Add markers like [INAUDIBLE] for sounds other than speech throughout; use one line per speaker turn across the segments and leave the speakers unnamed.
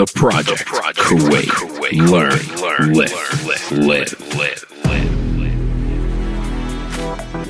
The Project, the project Kuwait. Kuwait. Learn, learn, live, live, live,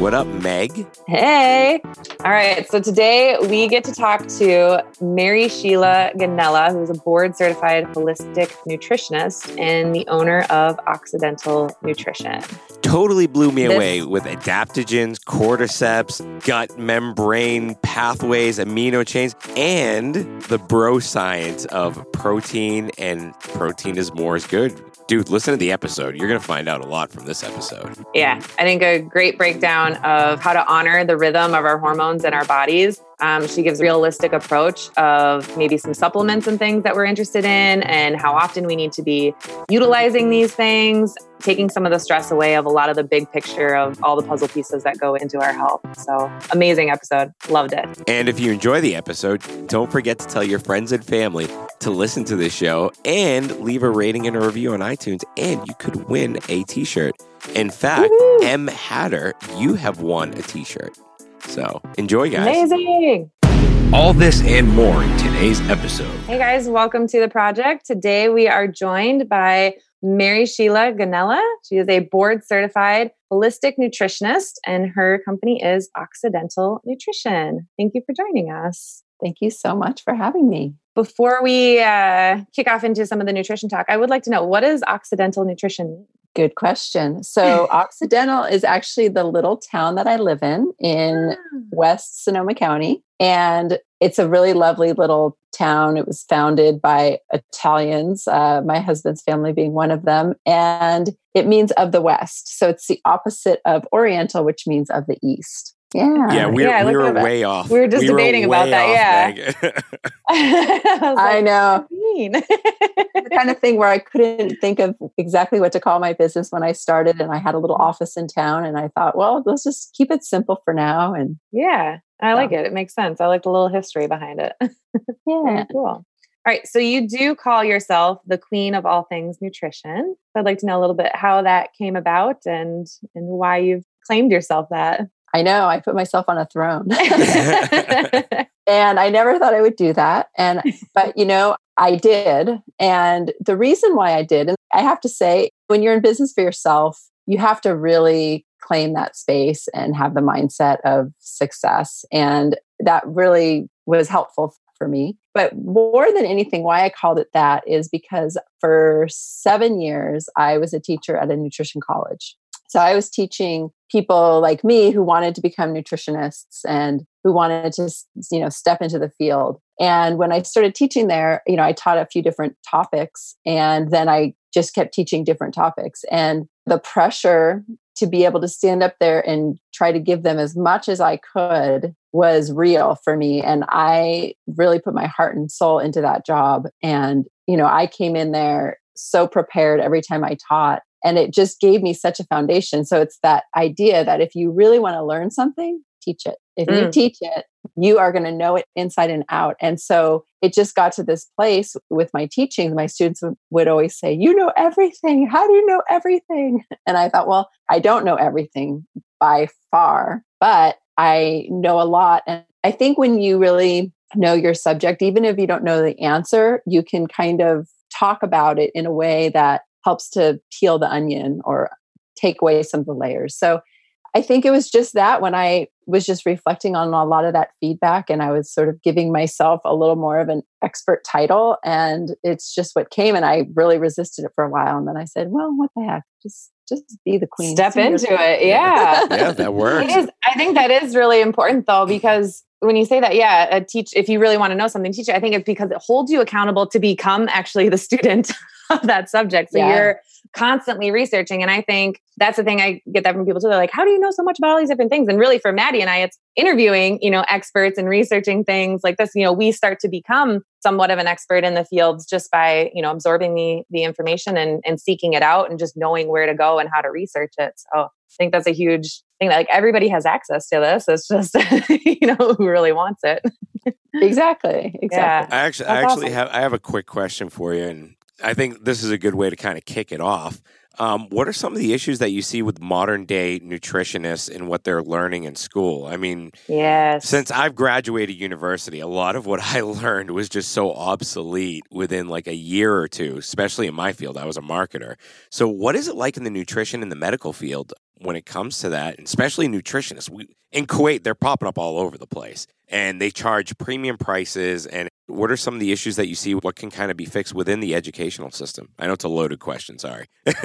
What up, Meg?
Hey. All right. So today we get to talk to Mary Sheila Gonnella, who's a board certified holistic nutritionist and the owner of Occidental Nutrition.
Totally blew me this- away with adaptogens, cordyceps, gut membrane pathways, amino chains, and the bro science of protein and protein is more is good dude, listen to the episode. You're going to find out a lot from this episode.
Yeah, I think a great breakdown of how to honor the rhythm of our hormones in our bodies um, she gives a realistic approach of maybe some supplements and things that we're interested in and how often we need to be utilizing these things, taking some of the stress away of a lot of the big picture of all the puzzle pieces that go into our health. So amazing episode. Loved it.
And if you enjoy the episode, don't forget to tell your friends and family to listen to this show and leave a rating and a review on iTunes, and you could win a t shirt. In fact, Woo-hoo. M. Hatter, you have won a t shirt. So enjoy, guys.
Amazing.
All this and more in today's episode.
Hey, guys, welcome to the project. Today we are joined by Mary Sheila Gonnella. She is a board certified holistic nutritionist, and her company is Occidental Nutrition. Thank you for joining us.
Thank you so much for having me.
Before we uh, kick off into some of the nutrition talk, I would like to know what is Occidental Nutrition?
Good question. So, [LAUGHS] Occidental is actually the little town that I live in, in ah. West Sonoma County. And it's a really lovely little town. It was founded by Italians, uh, my husband's family being one of them. And it means of the West. So, it's the opposite of Oriental, which means of the East.
Yeah. Yeah, we, yeah, we were way off.
We were just we debating were about that. Yeah. [LAUGHS] [LAUGHS]
I, like, I, know. the kind of thing where I couldn't think of exactly what to call my business when I started and I had a little mm. office in town and I thought, well, let's just keep it simple for now and
Yeah. I like it. It makes sense. I like the little history behind it. [LAUGHS]
yeah.
cool. All right. So you do call yourself the queen of all things nutrition. I'd like to know a little bit how that came about and and why you've claimed yourself that.
I know I put myself on a throne. [LAUGHS] [LAUGHS] and I never thought I would do that. And, [LAUGHS] but you know, I did. And the reason why I did, and I have to say, when you're in business for yourself, you have to really claim that space and have the mindset of success. And that really was helpful for me. But more than anything, why I called it that is because for seven years, I was a teacher at a nutrition college. So I was teaching people like me who wanted to become nutritionists and who wanted to you know step into the field. And when I started teaching there, you know, I taught a few different topics and then I just kept teaching different topics. And the pressure to be able to stand up there and try to give them as much as I could was real for me. And I really put my heart and soul into that job. And you know I came in there so prepared every time I taught and it just gave me such a foundation. So it's that idea that if you really want to learn something, teach it. If mm. you teach it, you are going to know it inside and out. And so it just got to this place with my teaching. My students would always say, You know everything. How do you know everything? [LAUGHS] And I thought, Well, I don't know everything by far, but I know a lot. And I think when you really know your subject, even if you don't know the answer, you can kind of talk about it in a way that helps to peel the onion or take away some of the layers. So I think it was just that when I was just reflecting on a lot of that feedback and I was sort of giving myself a little more of an expert title and it's just what came and I really resisted it for a while and then I said, well, what the heck? Just just be the queen.
Step into it. [LAUGHS] Yeah.
yeah, that works.
It is, I think that is really important though because when you say that, yeah, a teach if you really want to know something, teach it. I think it's because it holds you accountable to become actually the [LAUGHS] student of that subject. So yeah. you're constantly researching. And I think that's the thing I get that from people too. They're like, how do you know so much about all these different things? And really for Maddie and I, it's interviewing, you know, experts and researching things like this. You know, we start to become somewhat of an expert in the fields just by, you know, absorbing the the information and, and seeking it out and just knowing where to go and how to research it. So I think that's a huge thing that like everybody has access to this. It's just, [LAUGHS] you know, who really wants it. [LAUGHS]
exactly. Exactly. Yeah.
I actually, I actually awesome. have, I have a quick question for you. And I think this is a good way to kind of kick it off. Um, what are some of the issues that you see with modern day nutritionists and what they're learning in school? I mean,
yes.
Since I've graduated university, a lot of what [LAUGHS] I learned was just so obsolete within like a year or two, especially in my field. I was a marketer. So, what is it like in the nutrition and the medical field when it comes to that, especially nutritionists? We, in Kuwait, they're popping up all over the place and they charge premium prices. And what are some of the issues that you see? What can kind of be fixed within the educational system? I know it's a loaded question. Sorry. [LAUGHS]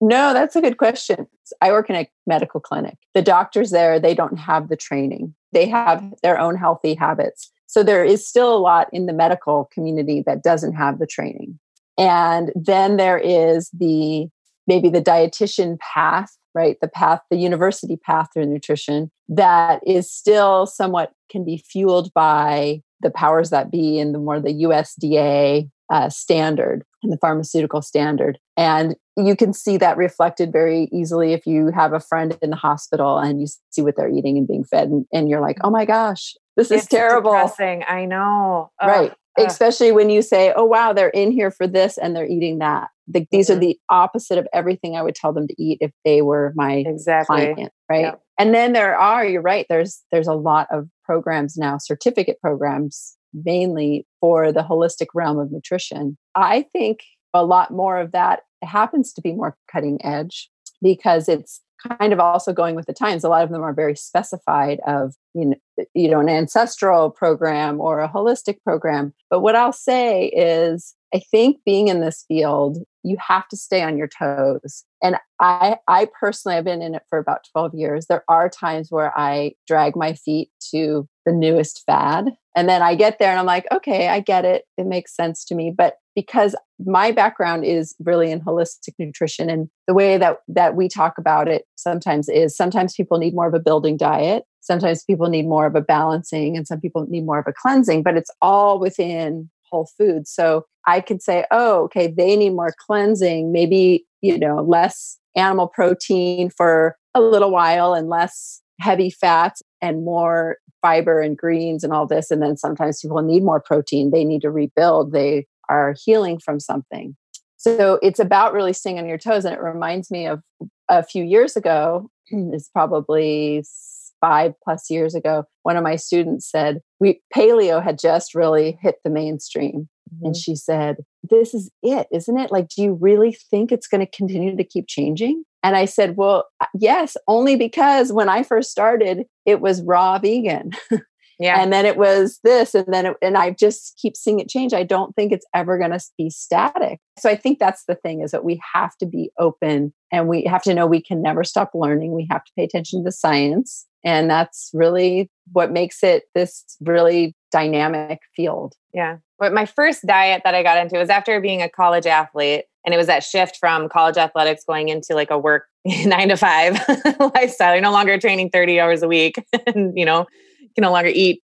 no, that's a good question. I work in a medical clinic. The doctors there, they don't have the training, they have their own healthy habits. So there is still a lot in the medical community that doesn't have the training. And then there is the maybe the dietitian path right? The path the university path through nutrition that is still somewhat can be fueled by the powers that be and the more the usda uh, standard and the pharmaceutical standard. And you can see that reflected very easily if you have a friend in the hospital and you see what they're eating and being fed and, and you're like oh my gosh this is
it's
terrible.
depressing. i know.
Right especially when you say oh wow they're in here for this and they're eating that. The, these mm-hmm. are the opposite of everything i would tell them to eat if they were my
exactly.
client right? And then there are you're right there's there's a lot of programs now certificate programs mainly for the holistic realm of nutrition. I think a lot more of that happens to be more cutting edge because it's kind of also going with the times. A lot of them are very specified of you know, you know an ancestral program or a holistic program. But what I'll say is, I think being in this field, you have to stay on your toes. And I, I personally, have been in it for about twelve years. There are times where I drag my feet to the newest fad, and then I get there and I'm like, okay, I get it. It makes sense to me. But because my background is really in holistic nutrition and the way that that we talk about it sometimes is sometimes people need more of a building diet sometimes people need more of a balancing and some people need more of a cleansing but it's all within whole foods so i could say oh okay they need more cleansing maybe you know less animal protein for a little while and less heavy fats and more fiber and greens and all this and then sometimes people need more protein they need to rebuild they are healing from something. So it's about really staying on your toes. And it reminds me of a few years ago, [CLEARS THROAT] it's probably five plus years ago, one of my students said, we paleo had just really hit the mainstream. Mm-hmm. And she said, This is it, isn't it? Like, do you really think it's going to continue to keep changing? And I said, Well, yes, only because when I first started, it was raw vegan. [LAUGHS]
Yeah.
And then it was this, and then it, and I just keep seeing it change. I don't think it's ever going to be static. So I think that's the thing is that we have to be open and we have to know we can never stop learning. We have to pay attention to the science. And that's really what makes it this really dynamic field.
Yeah. But my first diet that I got into was after being a college athlete. And it was that shift from college athletics going into like a work [LAUGHS] nine to five [LAUGHS] lifestyle. You're no longer training 30 hours a week [LAUGHS] and, you know, can no longer eat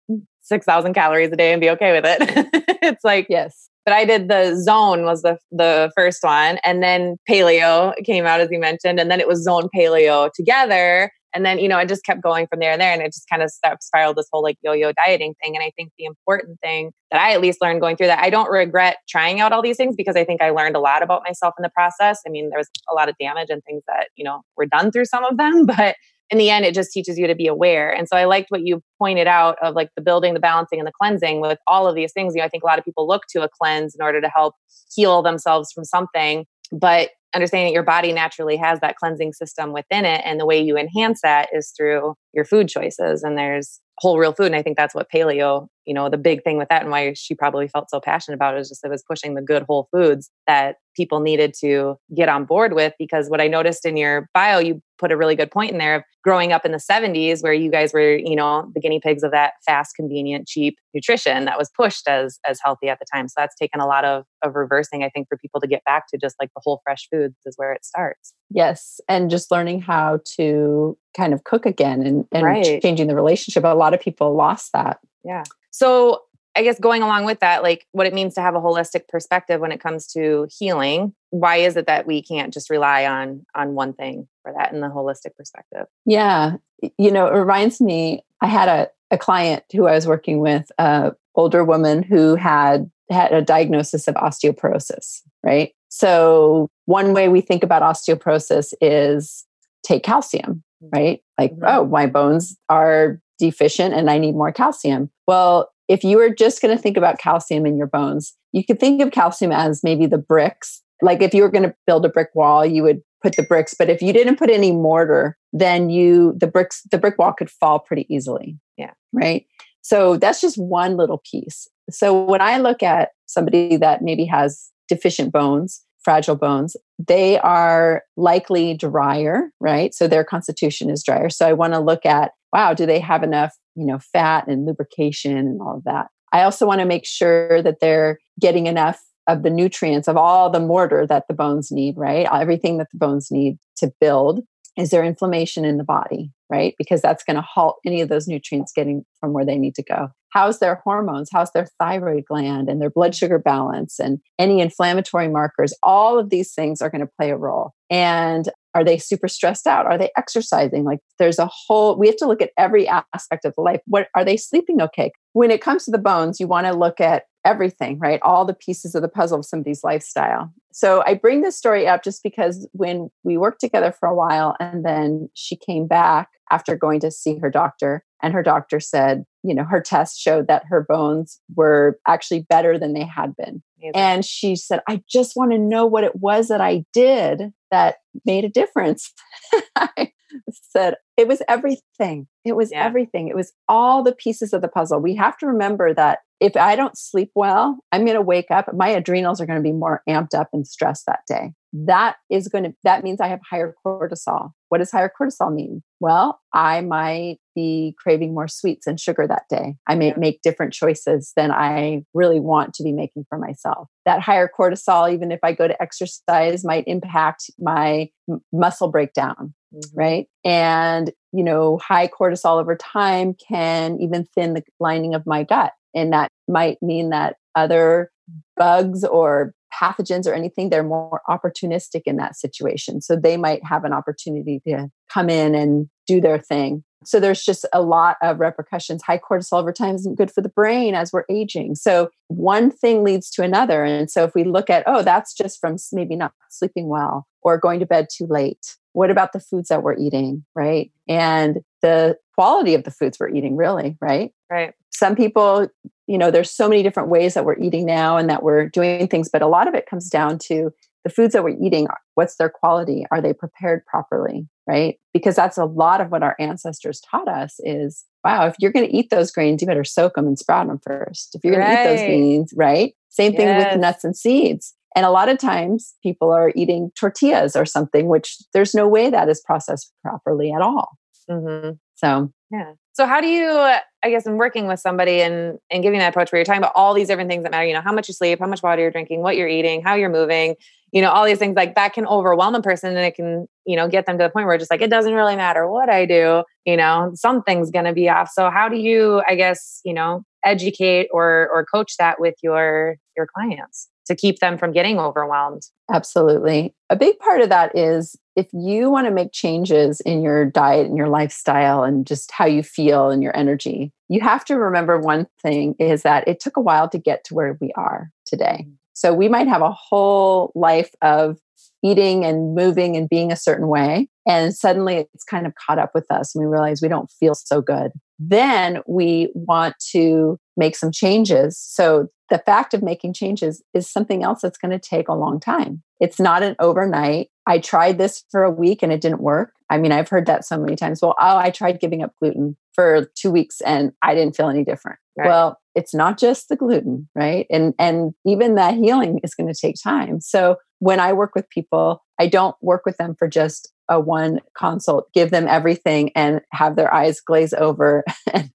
6,000 calories a day and be okay with it. [LAUGHS] it's like,
yes.
But I did the zone was the the first one, and then paleo came out as you mentioned, and then it was zone paleo together, and then you know it just kept going from there and there, and it just kind of spiraled this whole like yo-yo dieting thing. And I think the important thing that I at least learned going through that, I don't regret trying out all these things because I think I learned a lot about myself in the process. I mean, there was a lot of damage and things that you know were done through some of them, [LAUGHS] but in the end, it just teaches you to be aware. And so I liked what you pointed out of like the building, the balancing, and the cleansing with all of these things. You know, I think a lot of people look to a cleanse in order to help heal themselves from something. But understanding that your body naturally has that cleansing system within it. And the way you enhance that is through your food choices. And there's whole real food. And I think that's what paleo, you know, the big thing with that and why she probably felt so passionate about it is just it was pushing the good whole foods that people needed to get on board with. Because what I noticed in your bio, you put a really good point in there of growing up in the 70s where you guys were you know the guinea pigs of that fast convenient cheap nutrition that was pushed as as healthy at the time. So that's taken a lot of of reversing i think for people to get back to just like the whole fresh foods is where it starts.
Yes and just learning how to kind of cook again and, and right. changing the relationship a lot of people lost that.
Yeah. So I guess going along with that, like what it means to have a holistic perspective when it comes to healing. Why is it that we can't just rely on on one thing for that in the holistic perspective?
Yeah, you know, it reminds me. I had a a client who I was working with, a older woman who had had a diagnosis of osteoporosis. Right, so one way we think about osteoporosis is take calcium, right? Like, mm-hmm. oh, my bones are deficient and I need more calcium. Well, if you were just going to think about calcium in your bones, you could think of calcium as maybe the bricks. Like if you were going to build a brick wall, you would put the bricks, but if you didn't put any mortar, then you the bricks the brick wall could fall pretty easily.
Yeah.
Right? So that's just one little piece. So when I look at somebody that maybe has deficient bones, fragile bones, they are likely drier, right? So their constitution is drier. So I want to look at wow, do they have enough, you know, fat and lubrication and all of that? I also want to make sure that they're getting enough of the nutrients of all the mortar that the bones need, right? Everything that the bones need to build. Is there inflammation in the body, right? Because that's going to halt any of those nutrients getting from where they need to go. How's their hormones? How's their thyroid gland and their blood sugar balance and any inflammatory markers? All of these things are going to play a role. And are they super stressed out? Are they exercising? Like there's a whole, we have to look at every aspect of life. What are they sleeping okay? When it comes to the bones, you want to look at everything, right? All the pieces of the puzzle of somebody's lifestyle. So I bring this story up just because when we worked together for a while and then she came back after going to see her doctor, and her doctor said, you know, her test showed that her bones were actually better than they had been. Amazing. And she said, I just want to know what it was that I did that made a difference. [LAUGHS] I said, it was everything. It was yeah. everything. It was all the pieces of the puzzle. We have to remember that if I don't sleep well, I'm going to wake up, my adrenals are going to be more amped up and stressed that day. That is going to, that means I have higher cortisol. What does higher cortisol mean? Well, I might be craving more sweets and sugar that day. I may make different choices than I really want to be making for myself. That higher cortisol, even if I go to exercise, might impact my m- muscle breakdown mm-hmm. right? And, you know, high cortisol over time can even thin the lining of my gut. And that might mean that other bugs or pathogens or anything, they're more opportunistic in that situation. So they might have an opportunity to come in and do their thing. So there's just a lot of repercussions. High cortisol over time isn't good for the brain as we're aging. So one thing leads to another. And so if we look at, oh, that's just from maybe not sleeping well or going to bed too late what about the foods that we're eating, right? And the quality of the foods we're eating, really, right?
Right.
Some people, you know, there's so many different ways that we're eating now and that we're doing things, but a lot of it comes down to the foods that we're eating. What's their quality? Are they prepared properly? Right? Because that's a lot of what our ancestors taught us is wow, if you're going to eat those grains, you better soak them and sprout them first. If you're going right. to eat those beans, right? Same thing yes. with nuts and seeds. And a lot of times people are eating tortillas or something, which there's no way that is processed properly at all. Mm-hmm. So,
yeah. So, how do you, I guess, in working with somebody and, and giving that approach where you're talking about all these different things that matter, you know, how much you sleep, how much water you're drinking, what you're eating, how you're moving, you know, all these things like that can overwhelm a person and it can, you know, get them to the point where just like, it doesn't really matter what I do, you know, something's to be off. So, how do you, I guess, you know, educate or, or coach that with your, your clients? to keep them from getting overwhelmed.
Absolutely. A big part of that is if you want to make changes in your diet and your lifestyle and just how you feel and your energy, you have to remember one thing is that it took a while to get to where we are today. Mm. So we might have a whole life of eating and moving and being a certain way. And suddenly it's kind of caught up with us and we realize we don't feel so good. Then we want to make some changes. So the fact of making changes is something else that's going to take a long time. It's not an overnight. I tried this for a week and it didn't work. I mean, I've heard that so many times. Well, oh, I tried giving up gluten for 2 weeks and I didn't feel any different. Right. Well, it's not just the gluten, right? And and even that healing is going to take time. So when I work with people, I don't work with them for just a one consult, give them everything and have their eyes glaze over [LAUGHS] and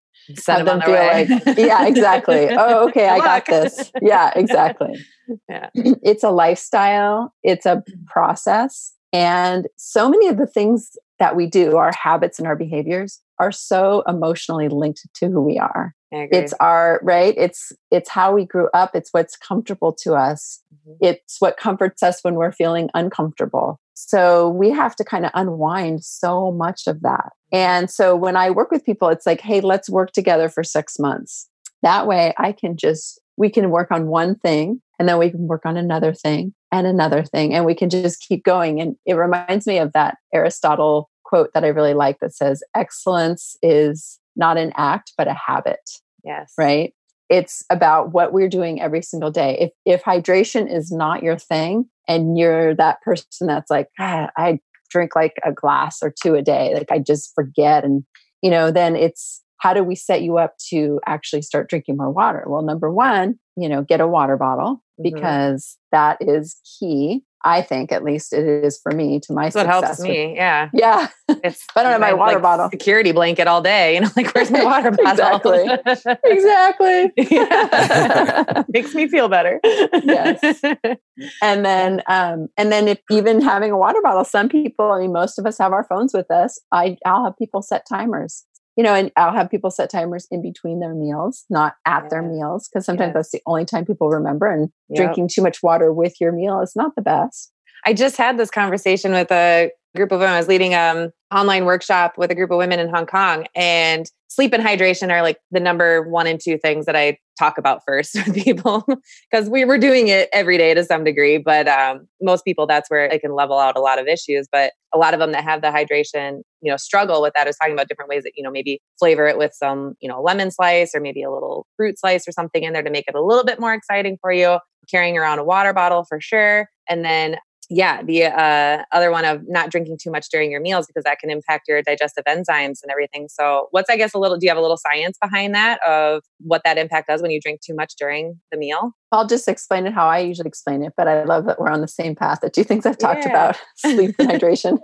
have them feel way.
like, yeah, exactly. [LAUGHS] oh, okay, I got this. Yeah, exactly. [LAUGHS]
yeah. [CLEARS THROAT]
It's a lifestyle, it's a process. And so many of the things that we do, our habits and our behaviors, are so emotionally linked to who we are. It's our right. It's it's how we grew up. It's what's comfortable to us. Mm-hmm. It's what comforts us when we're feeling uncomfortable. So we have to kind of unwind so much of that. And so when I work with people, it's like, hey, let's work together for six months. That way I can just we can work on one thing and then we can work on another thing and another thing and we can just keep going and it reminds me of that aristotle quote that i really like that says excellence is not an act but a habit
yes.
right? It's about what we're doing every single day. If if hydration is not your thing and you're that person that's like ah, i drink like a glass or two a day like i just forget and you know then it's how do we set you up to actually start drinking more water? Well number one you know get a water bottle mm-hmm. because that is key I think at least it is for me to my
That's what helps me. Yeah.
Yeah. It's [LAUGHS] I don't have my, my water
like,
bottle.
Security blanket all day. You know, [LAUGHS] like where's my water [LAUGHS] bottle?
exactly. exactly.
Makes me feel better.
yes. And then um and then if even having a water bottle, some people, I mean most of us have our phones with us. I I'll have people set timers you know, and I'll have people set timers in between their meals, not at yeah. their meals, because sometimes that's the only time people remember. And yep. drinking too much water with your meal is not the best.
I just had this conversation with a group of women. I was leading um online workshop with a group of women in Hong Kong and sleep and hydration are like the number one and two things that I talk about first [LAUGHS] with people because we were doing it every day to some degree. But um, most people, that's where it can level out a lot of issues. But a lot of them that have the hydration, you know, struggle with that is talking about different ways that, you know, maybe flavor it with some, you know, lemon slice or maybe a little fruit slice or something in there to make it a little bit more exciting for you. Carrying around a water bottle for sure. And then yeah, the uh, other one of not drinking too much during your meals because that can impact your digestive enzymes and everything. So, what's I guess a little? Do you have a little science behind that of what that impact does when you drink too much during the meal?
I'll just explain it how I usually explain it, but I love that we're on the same path. The two things I've talked yeah. about: [LAUGHS] sleep and hydration.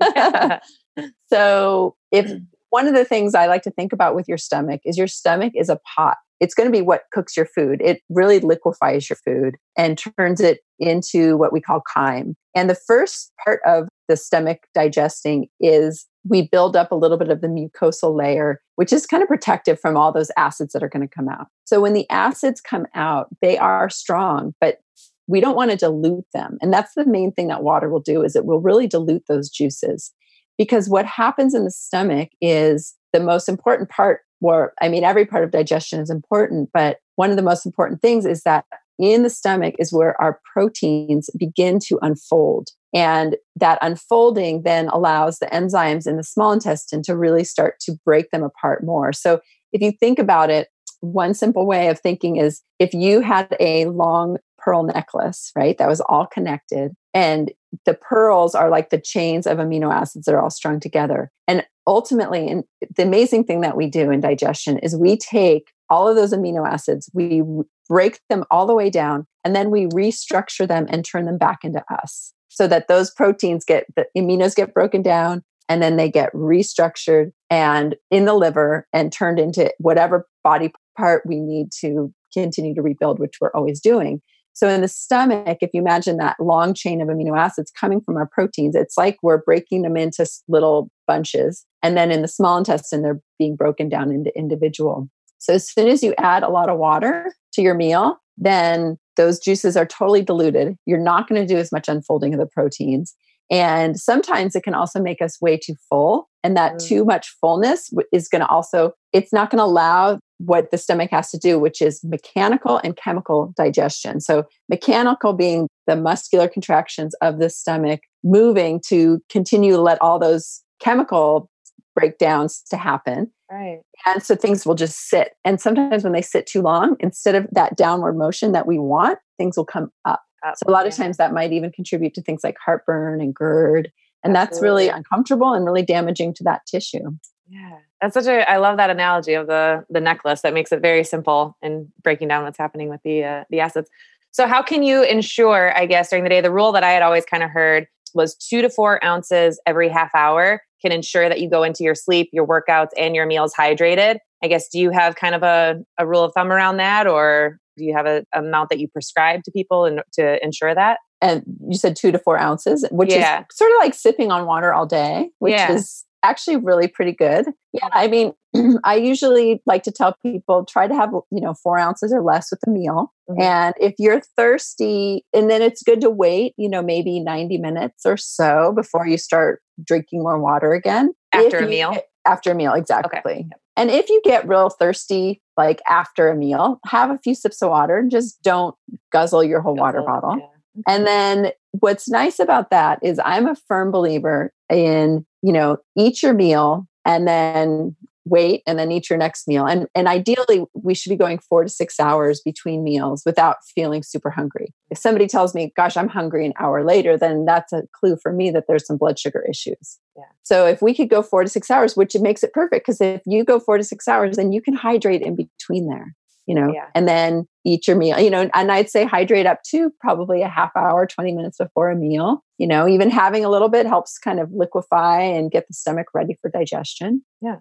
[LAUGHS] [LAUGHS] so, if [CLEARS THROAT] one of the things I like to think about with your stomach is your stomach is a pot it's going to be what cooks your food. It really liquefies your food and turns it into what we call chyme. And the first part of the stomach digesting is we build up a little bit of the mucosal layer, which is kind of protective from all those acids that are going to come out. So when the acids come out, they are strong, but we don't want to dilute them. And that's the main thing that water will do is it will really dilute those juices. Because what happens in the stomach is the most important part or I mean, every part of digestion is important, but one of the most important things is that in the stomach is where our proteins begin to unfold. And that unfolding then allows the enzymes in the small intestine to really start to break them apart more. So if you think about it, one simple way of thinking is if you had a long pearl necklace, right, that was all connected, and the pearls are like the chains of amino acids that are all strung together. And ultimately, and the amazing thing that we do in digestion is we take all of those amino acids, we break them all the way down, and then we restructure them and turn them back into us so that those proteins get the aminos get broken down and then they get restructured and in the liver and turned into whatever body part we need to continue to rebuild, which we're always doing. So in the stomach, if you imagine that long chain of amino acids coming from our proteins, it's like we're breaking them into little bunches. And then in the small intestine, they're being broken down into individual. So as soon as you add a lot of water to your meal, then those juices are totally diluted. You're not going to do as much unfolding of the proteins. And sometimes it can also make us way too full. And that mm. too much fullness is going to also, it's not going to allow what the stomach has to do, which is mechanical and chemical digestion. So, mechanical being the muscular contractions of the stomach moving to continue to let all those chemical breakdowns to happen.
Right.
And so things will just sit. And sometimes when they sit too long, instead of that downward motion that we want, things will come up. up so a lot yeah. of times that might even contribute to things like heartburn and GERD. And Absolutely. that's really uncomfortable and really damaging to that tissue.
Yeah. That's such a I love that analogy of the the necklace that makes it very simple in breaking down what's happening with the uh, the acids. So how can you ensure, I guess, during the day, the rule that I had always kind of heard was two to four ounces every half hour can ensure that you go into your sleep, your workouts, and your meals hydrated. I guess, do you have kind of a, a rule of thumb around that, or do you have an amount that you prescribe to people in, to ensure that?
And you said two to four ounces, which yeah. is sort of like sipping on water all day, which yeah. is actually really pretty good. Yeah, I mean, [CLEARS THROAT] I usually like to tell people try to have, you know, four ounces or less with a meal. Mm-hmm. And if you're thirsty, and then it's good to wait, you know, maybe 90 minutes or so before you start drinking more water again.
After a meal?
After a meal, exactly. Okay. And if you get real thirsty, like after a meal, have a few sips of water and just don't guzzle your whole guzzle, water bottle. Yeah. And then what's nice about that is I'm a firm believer in, you know, eat your meal and then wait and then eat your next meal. And and ideally we should be going 4 to 6 hours between meals without feeling super hungry. If somebody tells me, "Gosh, I'm hungry an hour later," then that's a clue for me that there's some blood sugar issues. Yeah. So if we could go 4 to 6 hours, which it makes it perfect because if you go 4 to 6 hours then you can hydrate in between there you know, yeah. and then eat your meal, you know, and I'd say hydrate up to probably a half hour, 20 minutes before a meal. You know, even having a little bit helps kind of liquefy and get the stomach ready for digestion.
Yeah.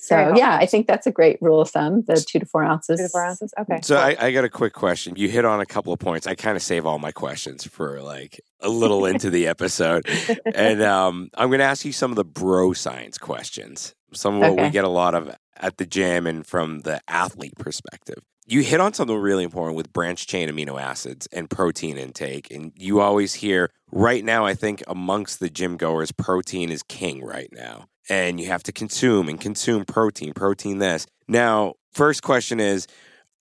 So yeah, I think that's a great rule of thumb. The two to four ounces.
Two to four ounces. Okay.
So I, I got a quick question. You hit on a couple of points. I kind of save all my questions for like a little [LAUGHS] into the episode, and um, I'm going to ask you some of the bro science questions. Some of what okay. we get a lot of at the gym and from the athlete perspective. You hit on something really important with branch chain amino acids and protein intake. And you always hear right now, I think amongst the gym goers, protein is king right now and you have to consume and consume protein, protein this. Now, first question is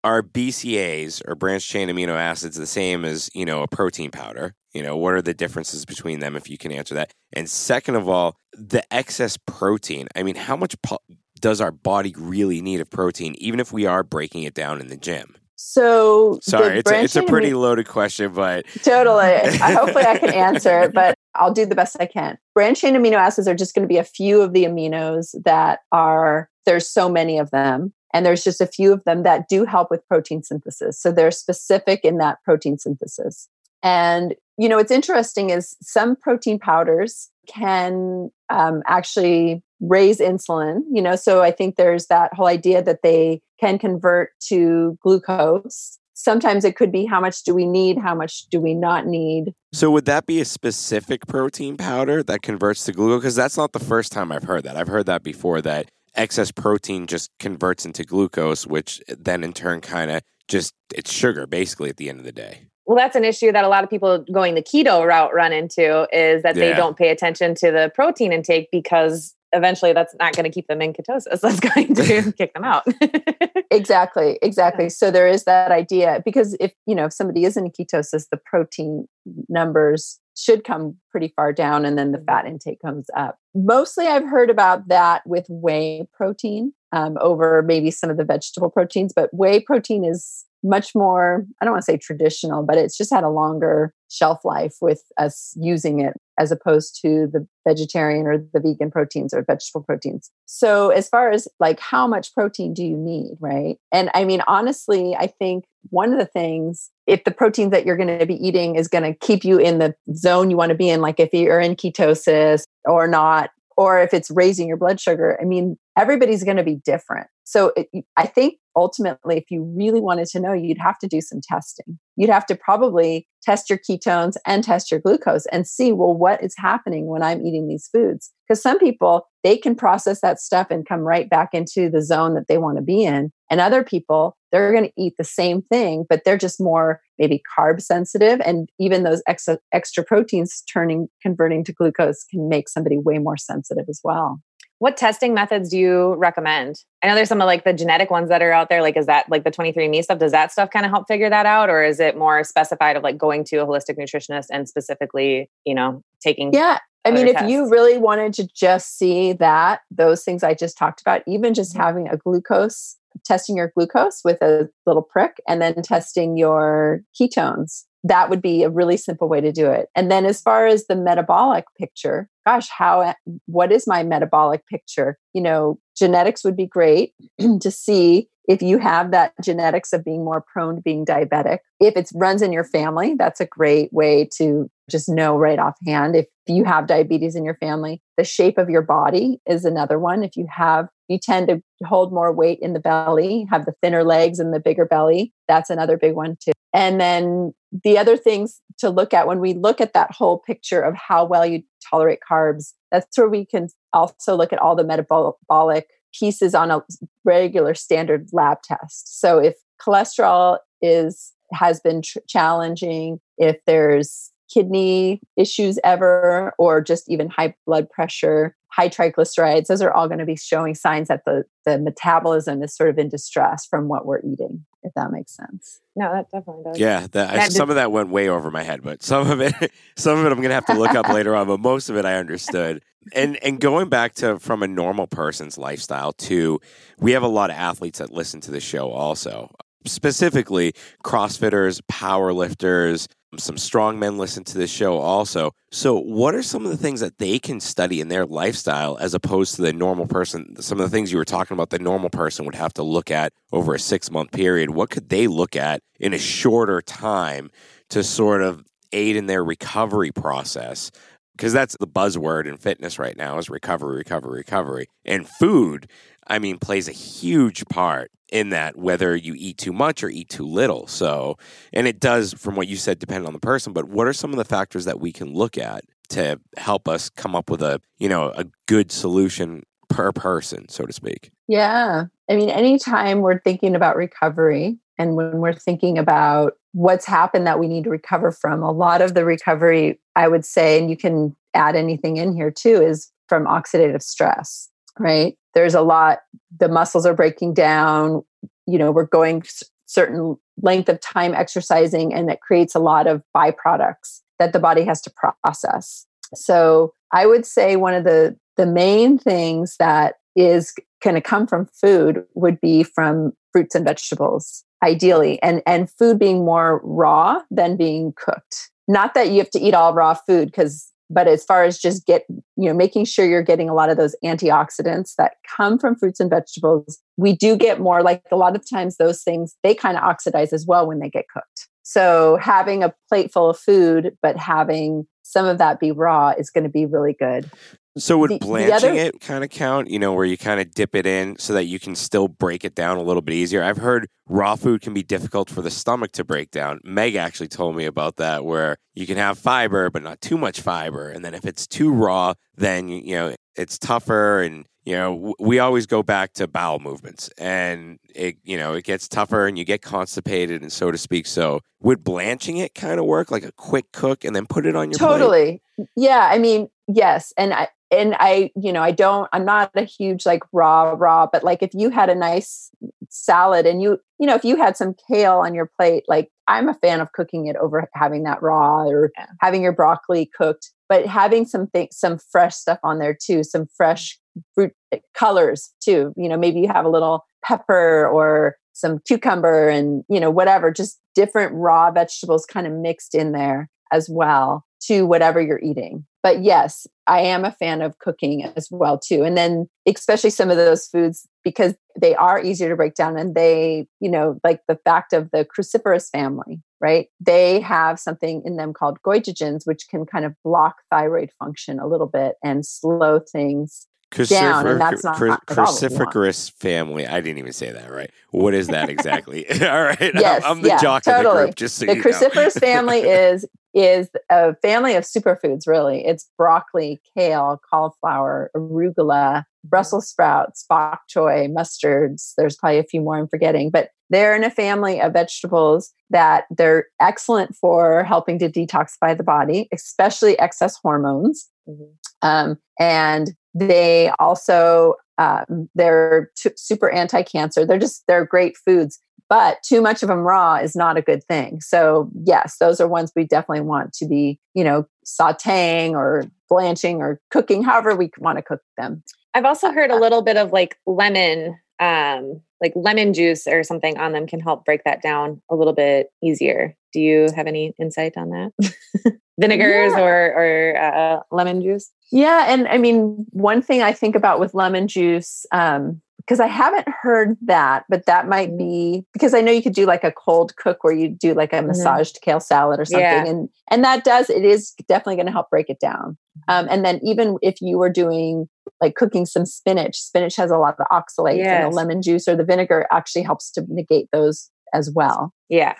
are BCAs or branch chain amino acids the same as, you know, a protein powder? You know, what are the differences between them if you can answer that? And second of all, the excess protein. I mean, how much po- does our body really need of protein even if we are breaking it down in the gym?
So
sorry, it's a, it's a pretty loaded question, but
totally. [LAUGHS] I, hopefully, I can answer it, but I'll do the best I can. Branch chain amino acids are just going to be a few of the aminos that are there's so many of them, and there's just a few of them that do help with protein synthesis. So they're specific in that protein synthesis. And you know, what's interesting is some protein powders can um, actually raise insulin. You know, so I think there's that whole idea that they can convert to glucose. Sometimes it could be how much do we need, how much do we not need.
So, would that be a specific protein powder that converts to glucose? Because that's not the first time I've heard that. I've heard that before that excess protein just converts into glucose, which then in turn kind of just it's sugar basically at the end of the day.
Well, that's an issue that a lot of people going the keto route run into is that yeah. they don't pay attention to the protein intake because eventually that's not going to keep them in ketosis. [LAUGHS] That's going to [LAUGHS] kick them out. [LAUGHS]
exactly. Exactly. So there is that idea because if, you know, if somebody is in ketosis, the protein numbers should come pretty far down and then the fat mm-hmm. intake comes up. Mostly I've heard about that with whey protein um, over maybe some of the vegetable proteins, but whey protein is much more, I don't want to say traditional, but it's just had a longer shelf life with us using it as opposed to the vegetarian or the vegan proteins or vegetable proteins. So, as far as like how much protein do you need, right? And I mean, honestly, I think one of the things, if the proteins that you're going to be eating is going to keep you in the zone you want to be in, like if you're in ketosis or not, or if it's raising your blood sugar, I mean, everybody's going to be different. So it, I think ultimately, if you really wanted to know, you'd have to do some testing. You'd have to probably test your ketones and test your glucose and see, well, what is happening when I'm eating these foods? Because some people, they can process that stuff and come right back into the zone that they want to be in. And other people, they're going to eat the same thing, but they're just more maybe carb sensitive. And even those extra, extra proteins turning, converting to glucose can make somebody way more sensitive as well.
What testing methods do you recommend? I know there's some of like the genetic ones that are out there. Like, is that like the 23andMe stuff? Does that stuff kind of help figure that out? Or is it more specified of like going to a holistic nutritionist and specifically, you know, taking?
Yeah. I mean, tests? if you really wanted to just see that, those things I just talked about, even just mm-hmm. having a glucose, testing your glucose with a little prick and then testing your ketones that would be a really simple way to do it. And then as far as the metabolic picture, gosh, how what is my metabolic picture? You know, genetics would be great [CLEARS THROAT] to see if you have that genetics of being more prone to being diabetic. If it runs in your family, that's a great way to just know right offhand if you have diabetes in your family. The shape of your body is another one. If you have you tend to hold more weight in the belly, have the thinner legs and the bigger belly. That's another big one too. And then the other things to look at when we look at that whole picture of how well you tolerate carbs, that's where we can also look at all the metabolic pieces on a regular standard lab test. So if cholesterol is has been tr- challenging, if there's kidney issues ever or just even high blood pressure, high triglycerides, those are all going to be showing signs that the, the metabolism is sort of in distress from what we're eating, if that makes sense.
No, that definitely does.
Yeah, that, I, some of that went way over my head, but some of it, [LAUGHS] some of it, I'm going to have to look up later on. But most of it, I understood. And and going back to from a normal person's lifestyle too, we have a lot of athletes that listen to the show also. Specifically, CrossFitters, powerlifters, some strong men listen to this show also. So, what are some of the things that they can study in their lifestyle as opposed to the normal person? Some of the things you were talking about, the normal person would have to look at over a six month period. What could they look at in a shorter time to sort of aid in their recovery process? Because that's the buzzword in fitness right now is recovery, recovery, recovery. And food, I mean, plays a huge part in that whether you eat too much or eat too little. So, and it does, from what you said, depend on the person. But what are some of the factors that we can look at to help us come up with a you know a good solution per person, so to speak?
Yeah, I mean, anytime we're thinking about recovery, and when we're thinking about what's happened that we need to recover from, a lot of the recovery, I would say, and you can add anything in here too, is from oxidative stress right? There's a lot, the muscles are breaking down, you know, we're going certain length of time exercising, and it creates a lot of byproducts that the body has to process. So I would say one of the the main things that is going to come from food would be from fruits and vegetables ideally and and food being more raw than being cooked not that you have to eat all raw food because but as far as just get you know making sure you're getting a lot of those antioxidants that come from fruits and vegetables we do get more like a lot of times those things they kind of oxidize as well when they get cooked so having a plate full of food but having some of that be raw is going to be really good
so would the, blanching the other, it kind of count, you know, where you kind of dip it in so that you can still break it down a little bit easier? I've heard raw food can be difficult for the stomach to break down. Meg actually told me about that where you can have fiber but not too much fiber and then if it's too raw, then you know, it's tougher and you know, we always go back to bowel movements and it, you know, it gets tougher and you get constipated and so to speak. So would blanching it kind of work like a quick cook and then put it on your plate?
totally. Plate? Yeah. I mean, yes. And I, and I, you know, I don't, I'm not a huge like raw, raw, but like if you had a nice salad and you, you know, if you had some kale on your plate, like I'm a fan of cooking it over having that raw or having your broccoli cooked, but having some things, some fresh stuff on there too, some fresh fruit eh, colors too. You know, maybe you have a little pepper or some cucumber and, you know, whatever, just different raw vegetables kind of mixed in there as well to whatever you're eating. But yes, I am a fan of cooking as well too. And then especially some of those foods because they are easier to break down and they, you know, like the fact of the cruciferous family, right? They have something in them called goitrogens which can kind of block thyroid function a little bit and slow things down, and that's not cru-
cruciferous family. I didn't even say that right. What is that exactly? [LAUGHS] All right,
yes,
I'm, I'm the
yeah,
jock
totally.
of the group. Just so
the cruciferous family [LAUGHS] is is a family of superfoods. Really, it's broccoli, kale, cauliflower, arugula, Brussels sprouts, bok choy, mustards. There's probably a few more I'm forgetting, but they're in a family of vegetables that they're excellent for helping to detoxify the body, especially excess hormones. Mm-hmm. Um, and they also um, they're t- super anti-cancer. They're just they're great foods, but too much of them raw is not a good thing. So yes, those are ones we definitely want to be you know sautéing or blanching or cooking, however we want to cook them.
I've also heard a uh, little bit of like lemon, um, like lemon juice or something on them can help break that down a little bit easier. Do you have any insight on that? [LAUGHS] Vinegars yeah. or or uh, lemon juice?
Yeah, and I mean, one thing I think about with lemon juice, um, because I haven't heard that, but that might mm-hmm. be because I know you could do like a cold cook where you do like a mm-hmm. massaged kale salad or something, yeah. and and that does it is definitely going to help break it down. Um, and then even if you were doing like cooking some spinach, spinach has a lot of oxalates, yes. and the lemon juice or the vinegar actually helps to negate those as well.
Yeah.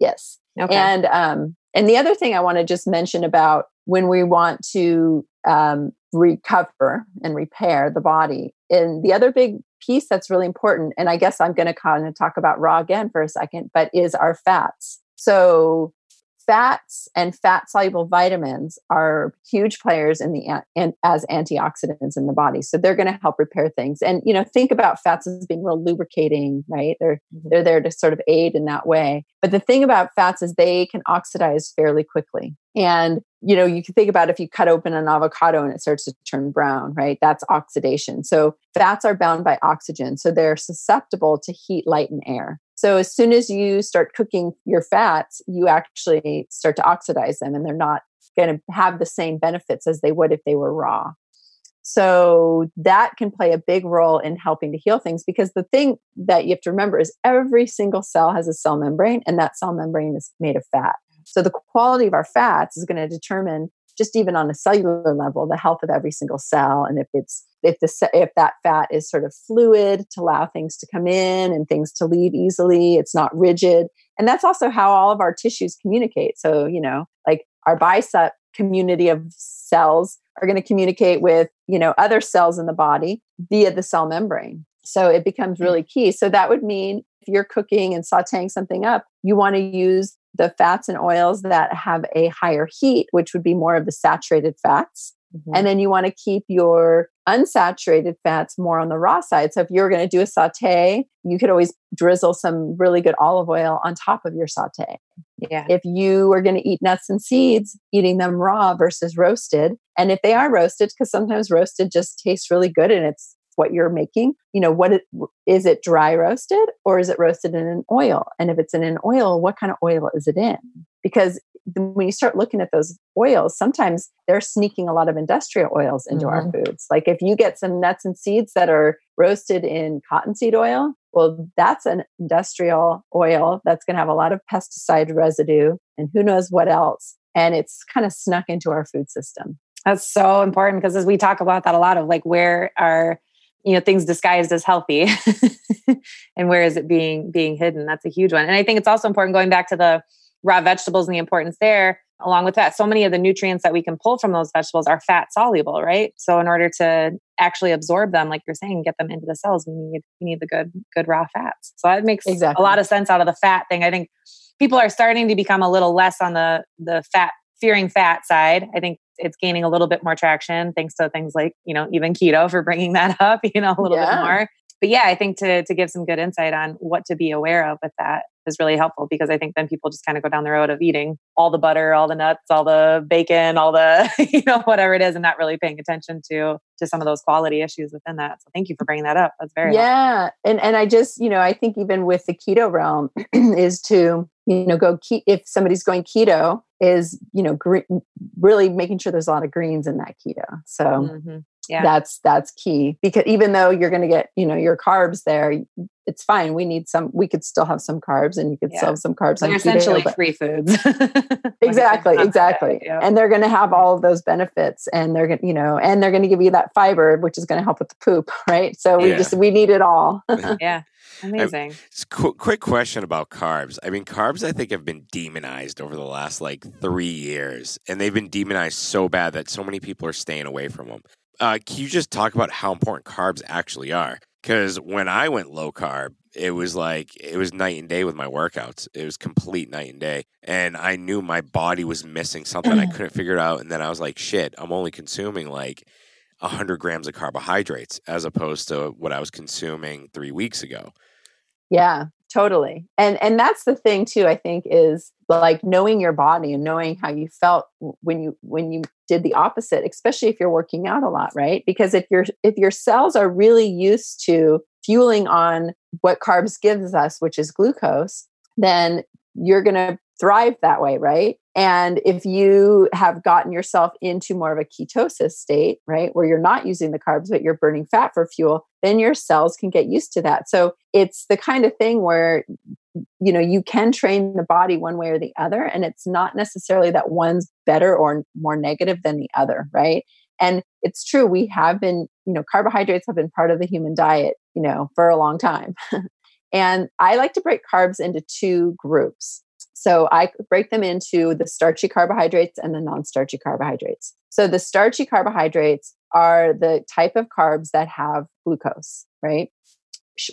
Yes. Okay. And um, and the other thing I want to just mention about when we want to um, recover and repair the body. And the other big piece that's really important, and I guess I'm going to kind of talk about raw again for a second, but is our fats. So fats and fat soluble vitamins are huge players in the and as antioxidants in the body so they're going to help repair things and you know think about fats as being real lubricating right they're mm-hmm. they're there to sort of aid in that way but the thing about fats is they can oxidize fairly quickly and you know you can think about if you cut open an avocado and it starts to turn brown right that's oxidation so fats are bound by oxygen so they're susceptible to heat light and air so as soon as you start cooking your fats, you actually start to oxidize them and they're not going to have the same benefits as they would if they were raw. So that can play a big role in helping to heal things because the thing that you have to remember is every single cell has a cell membrane and that cell membrane is made of fat. So the quality of our fats is going to determine just even on a cellular level the health of every single cell and if it's if the if that fat is sort of fluid to allow things to come in and things to leave easily it's not rigid. And that's also how all of our tissues communicate. So you know like our bicep community of cells are going to communicate with you know other cells in the body via the cell membrane. So it becomes hmm. really key. So that would mean if you're cooking and sauteing something up you want to use the fats and oils that have a higher heat which would be more of the saturated fats Mm-hmm. And then you want to keep your unsaturated fats more on the raw side. So if you're going to do a saute, you could always drizzle some really good olive oil on top of your saute.
Yeah.
If you are going to eat nuts and seeds, eating them raw versus roasted. And if they are roasted, because sometimes roasted just tastes really good and it's what you're making you know what it, is it dry roasted or is it roasted in an oil and if it's in an oil what kind of oil is it in because when you start looking at those oils, sometimes they're sneaking a lot of industrial oils into mm-hmm. our foods. Like if you get some nuts and seeds that are roasted in cottonseed oil, well, that's an industrial oil that's going to have a lot of pesticide residue and who knows what else. And it's kind of snuck into our food system.
That's so important because as we talk about that a lot of like where are you know things disguised as healthy [LAUGHS] and where is it being being hidden? That's a huge one. And i think it's also important going back to the raw vegetables and the importance there along with that so many of the nutrients that we can pull from those vegetables are fat soluble right? So in order to actually absorb them like you're saying get them into the cells we need we need the good good raw fats. So that makes exactly. a lot of sense out of the fat thing. I think people are starting to become a little less on the the fat fearing fat side i think it's gaining a little bit more traction thanks to things like you know even keto for bringing that [LAUGHS] up you know a little yeah. bit more but yeah, I think to to give some good insight on what to be aware of with that is really helpful because I think then people just kind of go down the road of eating all the butter, all the nuts, all the bacon, all the [LAUGHS] you know whatever it is, and not really paying attention to to some of those quality issues within that. So thank you for bringing that up. That's very
yeah, helpful. and and I just you know I think even with the keto realm [CLEARS THROAT] is to you know go keep if somebody's going keto is you know gre- really making sure there's a lot of greens in that keto. So. Mm-hmm yeah. that's that's key because even though you're going to get you know your carbs there it's fine we need some we could still have some carbs and you could yeah. still have some carbs
they're essentially keto, free foods [LAUGHS]
exactly exactly yeah. and they're going to have mm-hmm. all of those benefits and they're going to you know and they're going to give you that fiber which is going to help with the poop [LAUGHS] right so we just we need it all [LAUGHS]
yeah Amazing.
qu- quick question about carbs. I mean, carbs I think have been demonized over the last like three years, and they've been demonized so bad that so many people are staying away from them. Uh, can you just talk about how important carbs actually are? Because when I went low carb, it was like it was night and day with my workouts. It was complete night and day, and I knew my body was missing something. I couldn't figure it out, and then I was like, "Shit, I'm only consuming like." 100 grams of carbohydrates as opposed to what I was consuming three weeks ago.
Yeah, totally. And and that's the thing too. I think is like knowing your body and knowing how you felt when you when you did the opposite, especially if you're working out a lot, right? Because if your if your cells are really used to fueling on what carbs gives us, which is glucose, then you're going to thrive that way, right? And if you have gotten yourself into more of a ketosis state, right, where you're not using the carbs, but you're burning fat for fuel, then your cells can get used to that. So it's the kind of thing where, you know, you can train the body one way or the other. And it's not necessarily that one's better or more negative than the other, right? And it's true, we have been, you know, carbohydrates have been part of the human diet, you know, for a long time. [LAUGHS] and I like to break carbs into two groups. So I break them into the starchy carbohydrates and the non starchy carbohydrates. So the starchy carbohydrates are the type of carbs that have glucose, right?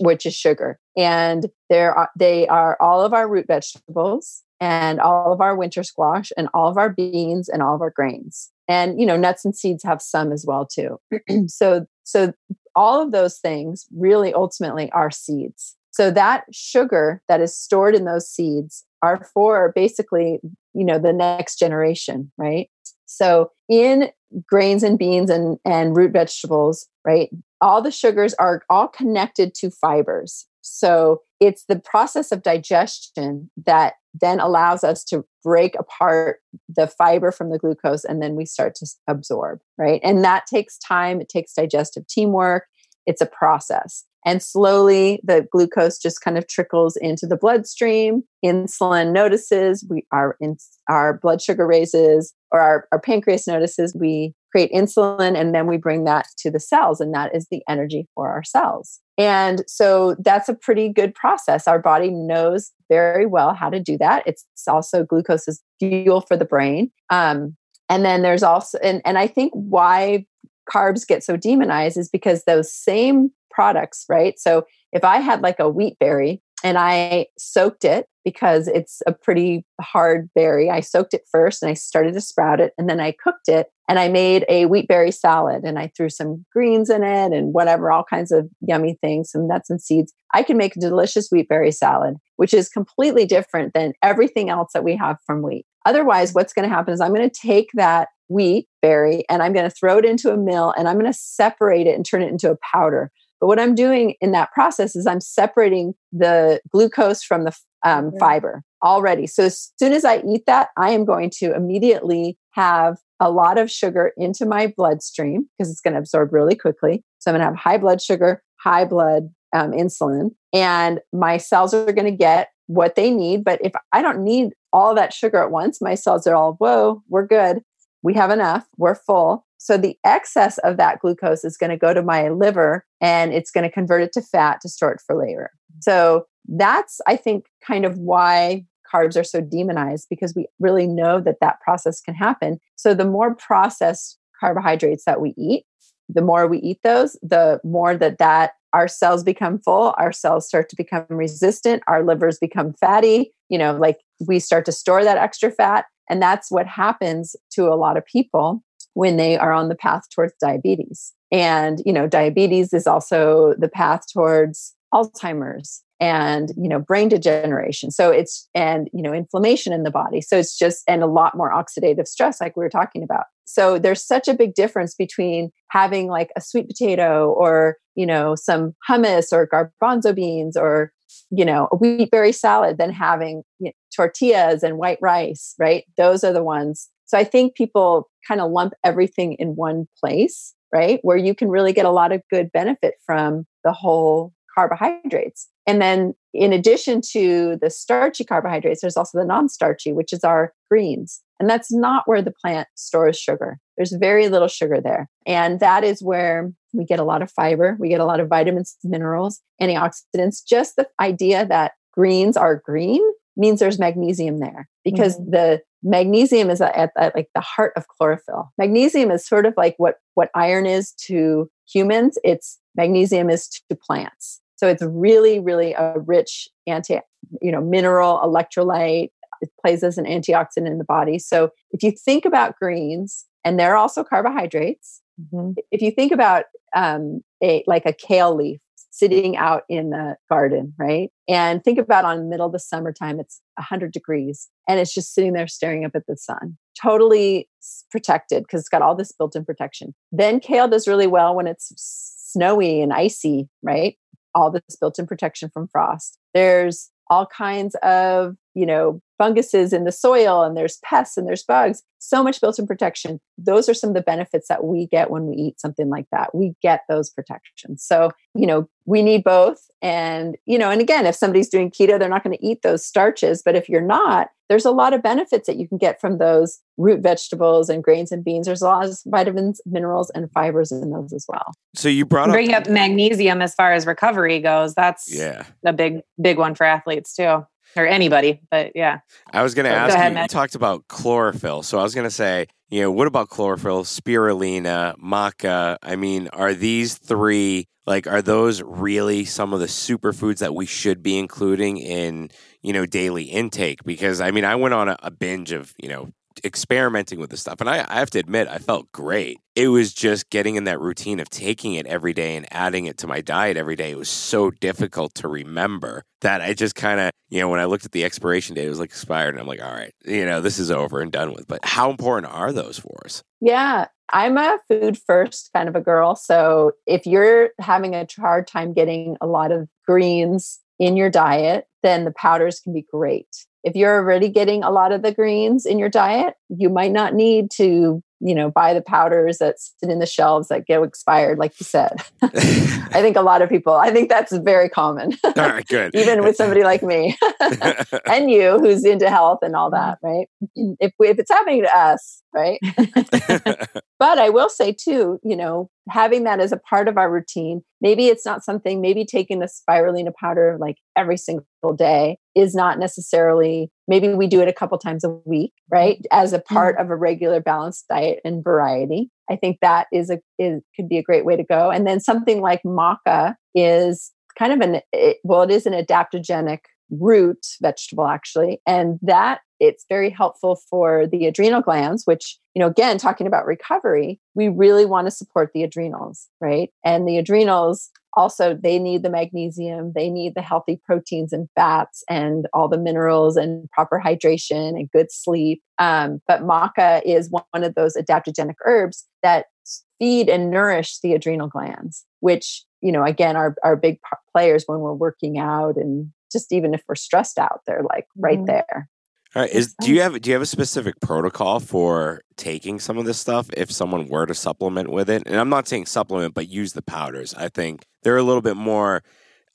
Which is sugar. And are, they are all of our root vegetables. and all of our winter squash and all of our beans and all of our grains. And you know, nuts and seeds have some as well too. [CLEARS THROAT] so so all of those things really ultimately are seeds. So that sugar that is stored in those seeds are for basically, you know, the next generation, right? So in grains and beans and, and root vegetables, right? All the sugars are all connected to fibers. So it's the process of digestion that then allows us to break apart the fiber from the glucose and then we start to absorb, right? And that takes time, it takes digestive teamwork, it's a process. And slowly the glucose just kind of trickles into the bloodstream. Insulin notices, we our in, our blood sugar raises, or our, our pancreas notices, we create insulin and then we bring that to the cells, and that is the energy for our cells. And so that's a pretty good process. Our body knows very well how to do that. It's also glucose is fuel for the brain. Um, and then there's also, and, and I think why carbs get so demonized is because those same products, right? So if I had like a wheat berry and I soaked it because it's a pretty hard berry, I soaked it first and I started to sprout it and then I cooked it and I made a wheat berry salad and I threw some greens in it and whatever, all kinds of yummy things, some nuts and seeds. I can make a delicious wheat berry salad, which is completely different than everything else that we have from wheat. Otherwise, what's going to happen is I'm going to take that wheat berry and I'm going to throw it into a mill and I'm going to separate it and turn it into a powder. But what I'm doing in that process is I'm separating the glucose from the um, fiber already. So as soon as I eat that, I am going to immediately have a lot of sugar into my bloodstream because it's going to absorb really quickly. So I'm going to have high blood sugar, high blood um, insulin, and my cells are going to get what they need. But if I don't need all that sugar at once, my cells are all, whoa, we're good. We have enough. We're full. So the excess of that glucose is going to go to my liver and it's going to convert it to fat to store it for later. Mm. So that's, I think, kind of why carbs are so demonized because we really know that that process can happen. So the more processed carbohydrates that we eat, the more we eat those, the more that that our cells become full, our cells start to become resistant, our livers become fatty, you know, like we start to store that extra fat and that's what happens to a lot of people when they are on the path towards diabetes. And, you know, diabetes is also the path towards Alzheimer's and, you know, brain degeneration. So it's, and, you know, inflammation in the body. So it's just, and a lot more oxidative stress, like we were talking about. So there's such a big difference between having like a sweet potato or, you know, some hummus or garbanzo beans or, you know, a wheat berry salad than having you know, tortillas and white rice, right? Those are the ones. So I think people kind of lump everything in one place, right? Where you can really get a lot of good benefit from the whole carbohydrates. And then, in addition to the starchy carbohydrates, there's also the non starchy, which is our greens. And that's not where the plant stores sugar. There's very little sugar there. And that is where we get a lot of fiber, we get a lot of vitamins, minerals, antioxidants. Just the idea that greens are green means there's magnesium there because mm-hmm. the magnesium is at, at, like the heart of chlorophyll. Magnesium is sort of like what what iron is to humans. It's magnesium is to plants. So it's really really a rich anti you know mineral electrolyte. It plays as an antioxidant in the body. So if you think about greens and they're also carbohydrates mm-hmm. if you think about um, a like a kale leaf sitting out in the garden, right? And think about on the middle of the summertime, it's 100 degrees and it's just sitting there staring up at the sun, totally protected because it's got all this built in protection. Then kale does really well when it's snowy and icy, right? All this built in protection from frost. There's all kinds of, you know, funguses in the soil and there's pests and there's bugs so much built-in protection. Those are some of the benefits that we get when we eat something like that. We get those protections. So you know we need both. And you know and again if somebody's doing keto they're not going to eat those starches. But if you're not there's a lot of benefits that you can get from those root vegetables and grains and beans. There's a lot of vitamins minerals and fibers in those as well.
So you brought
bring up, up magnesium as far as recovery goes. That's
yeah.
a big big one for athletes too or anybody, but yeah.
I was going to so ask go ahead, you, you talked about chlorophyll. So I was going to say, you know, what about chlorophyll, spirulina, maca? I mean, are these three like are those really some of the superfoods that we should be including in you know daily intake? Because I mean, I went on a, a binge of you know experimenting with this stuff. And I, I, have to admit, I felt great. It was just getting in that routine of taking it every day and adding it to my diet every day. It was so difficult to remember that I just kind of, you know, when I looked at the expiration date, it was like expired. And I'm like, all right, you know, this is over and done with. But how important are those for us?
Yeah. I'm a food first kind of a girl. So if you're having a hard time getting a lot of greens in your diet, then the powders can be great. If you're already getting a lot of the greens in your diet, you might not need to you know buy the powders that sit in the shelves that get expired like you said. [LAUGHS] I think a lot of people i think that's very common [LAUGHS]
all right good. [LAUGHS]
even with somebody like me and you who's into health and all that right? If, if it's happening to us right? But i will say too you know having that as a part of our routine maybe it's not something maybe taking the spirulina powder like every single day is not necessarily maybe we do it a couple times a week right? As a part mm-hmm. of a regular balanced diet and variety. I think that is a is, could be a great way to go. And then something like maca is kind of an it, well it is an adaptogenic root vegetable actually. And that it's very helpful for the adrenal glands which you know again talking about recovery we really want to support the adrenals right? And the adrenals also they need the magnesium they need the healthy proteins and fats and all the minerals and proper hydration and good sleep um, but maca is one of those adaptogenic herbs that feed and nourish the adrenal glands which you know again are, are big players when we're working out and just even if we're stressed out they're like right mm-hmm. there
all right. Is do you have do you have a specific protocol for taking some of this stuff if someone were to supplement with it? And I'm not saying supplement, but use the powders. I think they're a little bit more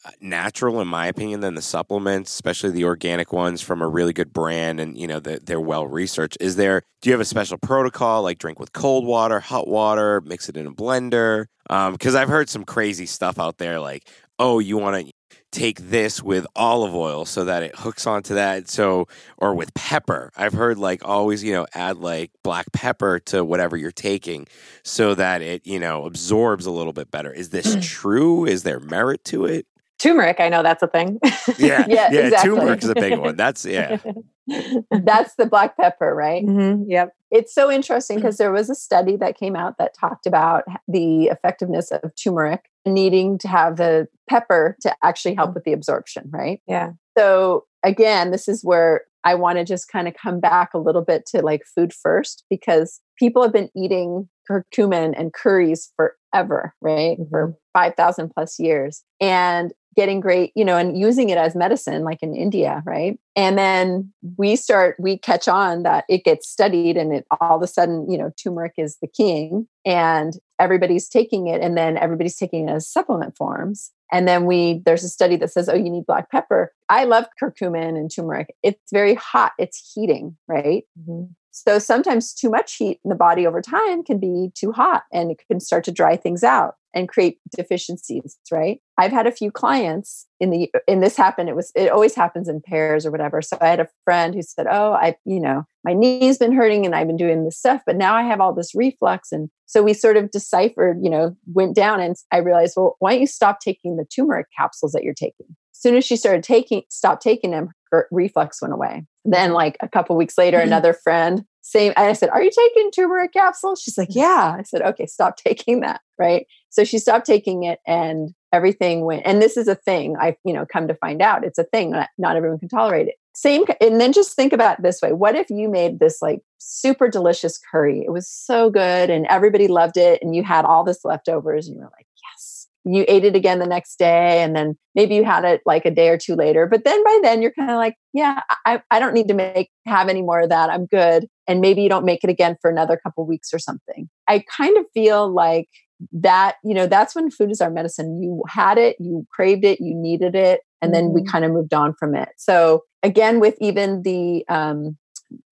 uh, natural in my opinion than the supplements especially the organic ones from a really good brand and you know they're, they're well researched is there do you have a special protocol like drink with cold water hot water mix it in a blender because um, i've heard some crazy stuff out there like oh you want to take this with olive oil so that it hooks onto that. So, or with pepper. I've heard like always, you know, add like black pepper to whatever you're taking so that it, you know, absorbs a little bit better. Is this mm. true? Is there merit to it?
Turmeric, I know that's a thing.
yeah, [LAUGHS] yeah, yeah exactly. turmeric is a big one. That's yeah. [LAUGHS]
that's the black pepper, right?
Mm-hmm, yep.
It's so interesting because there was a study that came out that talked about the effectiveness of turmeric needing to have the pepper to actually help mm. with the absorption, right?
Yeah.
So again, this is where I want to just kind of come back a little bit to like food first because people have been eating curcumin and curries forever, right? Mm-hmm. For 5,000 plus years and getting great, you know, and using it as medicine, like in India, right? And then we start, we catch on that it gets studied and it all of a sudden, you know, turmeric is the king and everybody's taking it and then everybody's taking it as supplement forms. And then we, there's a study that says, oh, you need black pepper. I love curcumin and turmeric. It's very hot, it's heating, right? Mm-hmm. So sometimes too much heat in the body over time can be too hot and it can start to dry things out and create deficiencies, right? I've had a few clients in the in this happened it was it always happens in pairs or whatever. So I had a friend who said, "Oh, I you know, my knee's been hurting and I've been doing this stuff, but now I have all this reflux and so we sort of deciphered, you know, went down and I realized, well, why don't you stop taking the turmeric capsules that you're taking? As soon as she started taking stopped taking them, her reflux went away. Then like a couple weeks later, mm-hmm. another friend same. And I said, Are you taking turmeric capsules? She's like, Yeah. I said, Okay, stop [LAUGHS] taking that. Right. So she stopped taking it and everything went. And this is a thing I, you know, come to find out it's a thing. Not, not everyone can tolerate it. Same. And then just think about this way what if you made this like super delicious curry? It was so good and everybody loved it. And you had all this leftovers and you were like, yes. you ate it again the next day and then maybe you had it like a day or two later but then by then you're kind of like yeah I, I don't need to make have any more of that i'm good and maybe you don't make it again for another couple weeks or something i kind of feel like that you know that's when food is our medicine you had it you craved it you needed it and then we mm-hmm. kind of moved on from it so again with even the um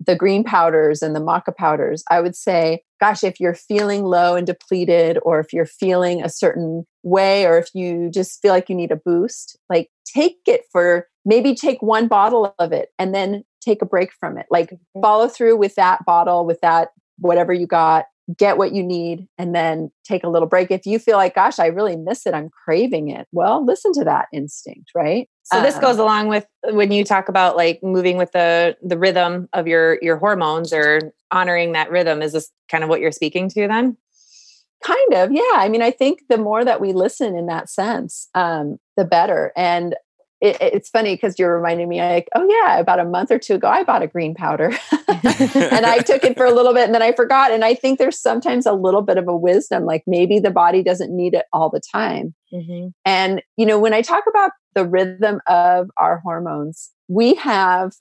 the green powders and the maca powders, I would say, gosh, if you're feeling low and depleted, or if you're feeling a certain way, or if you just feel like you need a boost, like take it for maybe take one bottle of it and then take a break from it. Like follow through with that bottle, with that whatever you got, get what you need, and then take a little break. If you feel like, gosh, I really miss it, I'm craving it, well, listen to that instinct, right?
So this goes um, along with when you talk about like moving with the the rhythm of your your hormones or honoring that rhythm. Is this kind of what you're speaking to then?
Kind of, yeah. I mean, I think the more that we listen in that sense, um, the better. And it, it's funny because you're reminding me, like, oh yeah, about a month or two ago, I bought a green powder, [LAUGHS] and I took it for a little bit, and then I forgot. And I think there's sometimes a little bit of a wisdom, like maybe the body doesn't need it all the time. Mm-hmm. And you know, when I talk about the rhythm of our hormones, we have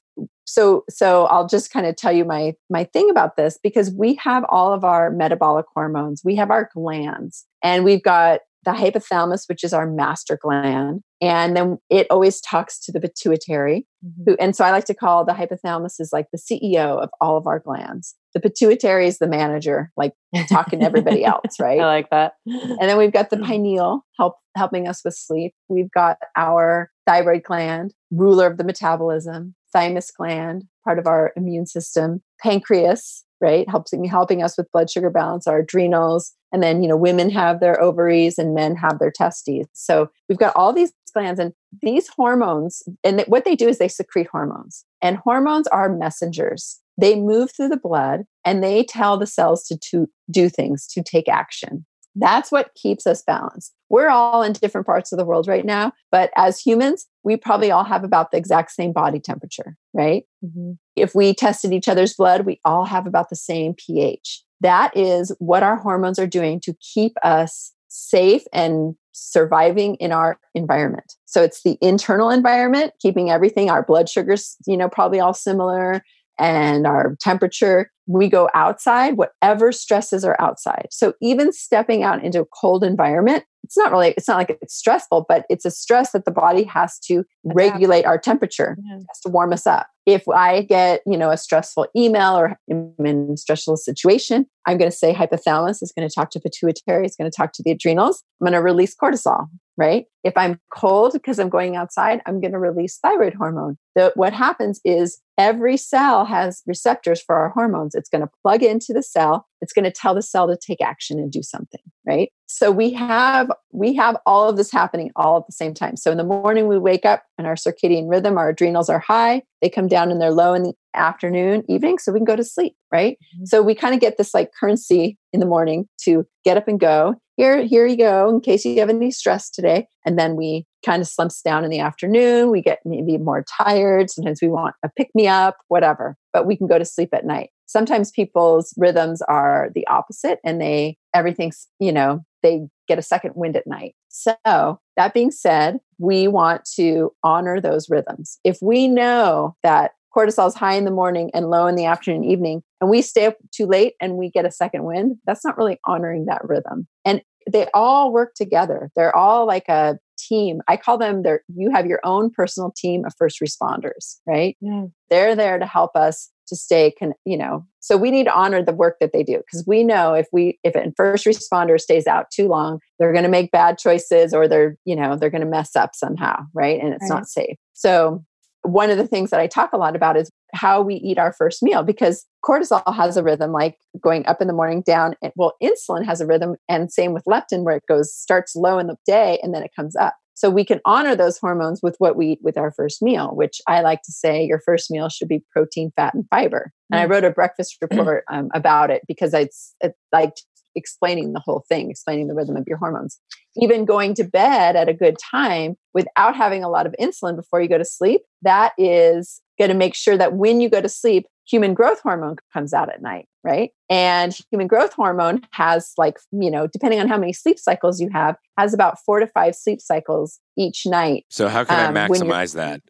so so i'll just kind of tell you my my thing about this because we have all of our metabolic hormones we have our glands and we've got the hypothalamus which is our master gland and then it always talks to the pituitary mm-hmm. who, and so i like to call the hypothalamus is like the ceo of all of our glands. The pituitary is the manager like talking to everybody [LAUGHS] else right? i
like that.
And then we've got the pineal help helping us with sleep. We've got our thyroid gland ruler of the metabolism thymus gland part of our immune system pancreas right? Helping helping us with blood sugar balance our adrenals. And then you know women have their ovaries and men have their testes. So we've got all these glands and these hormones and what they do is they secrete hormones. And hormones are messengers. They move through the blood and they tell the cells to, to do things to take action. That's what keeps us balanced. We're all in different parts of the world right now, but as humans, we probably all have about the exact same body temperature, right? Mm-hmm. If we tested each other's blood, we all have about the same pH. That is what our hormones are doing to keep us safe and surviving in our environment. So it's the internal environment, keeping everything, our blood sugars, you know, probably all similar and our temperature. We go outside, whatever stresses are outside. So even stepping out into a cold environment, it's not really, it's not like it's stressful, but it's a stress that the body has to regulate our temperature, yeah. has to warm us up. If I get, you know, a stressful email or I'm in a stressful situation, I'm going to say hypothalamus is going to talk to pituitary, it's going to talk to the adrenals. I'm going to release cortisol right? If I'm cold because I'm going outside, I'm going to release thyroid hormone. The, what happens is every cell has receptors for our hormones. It's going to plug into the cell. It's going to tell the cell to take action and do something, right? So we have we have all of this happening all at the same time. So in the morning we wake up and our circadian rhythm, our adrenals are high. They come down and they're low in the afternoon, evening, so we can go to sleep, right? Mm-hmm. So we kind of get this like currency in the morning to get up and go here here you go in case you have any stress today and then we kind of slumps down in the afternoon we get maybe more tired sometimes we want a pick me up whatever but we can go to sleep at night. Sometimes people's rhythms are the opposite and they everything's you know they get a second wind at night. So that being said we want to honor those rhythms. If we know that cortisol is high in the morning and low in the afternoon evening and we stay up too late and we get a second wind that's not really honoring that rhythm. And they all work together. They're all like a team. I call them there you have your own personal team of first responders, right? Yeah. They're there to help us to stay con, you know. So we need to honor the work that they do because we know if we if a first responder stays out too long, they're going to make bad choices or they're, you know, they're going to mess up somehow, right? And it's right. not safe. So one of the things that I talk a lot about is how we eat our first meal because cortisol has a rhythm like going up in the morning down well insulin has a rhythm and same with leptin where it goes starts low in the day and then it comes up so we can honor those hormones with what we eat with our first meal which i like to say your first meal should be protein fat and fiber and i mm. wrote a breakfast [CLEARS THROAT] report um, about it because it's, it's like explaining the whole thing, explaining the rhythm of your hormones. Even going to bed at a good time without having a lot of insulin before you go to sleep, that is going to make sure that when you go to sleep, human growth hormone comes out at night, right? And human growth hormone has like, you know, depending on how many sleep cycles you have, has about four to five sleep cycles each night.
So how can um, I maximize that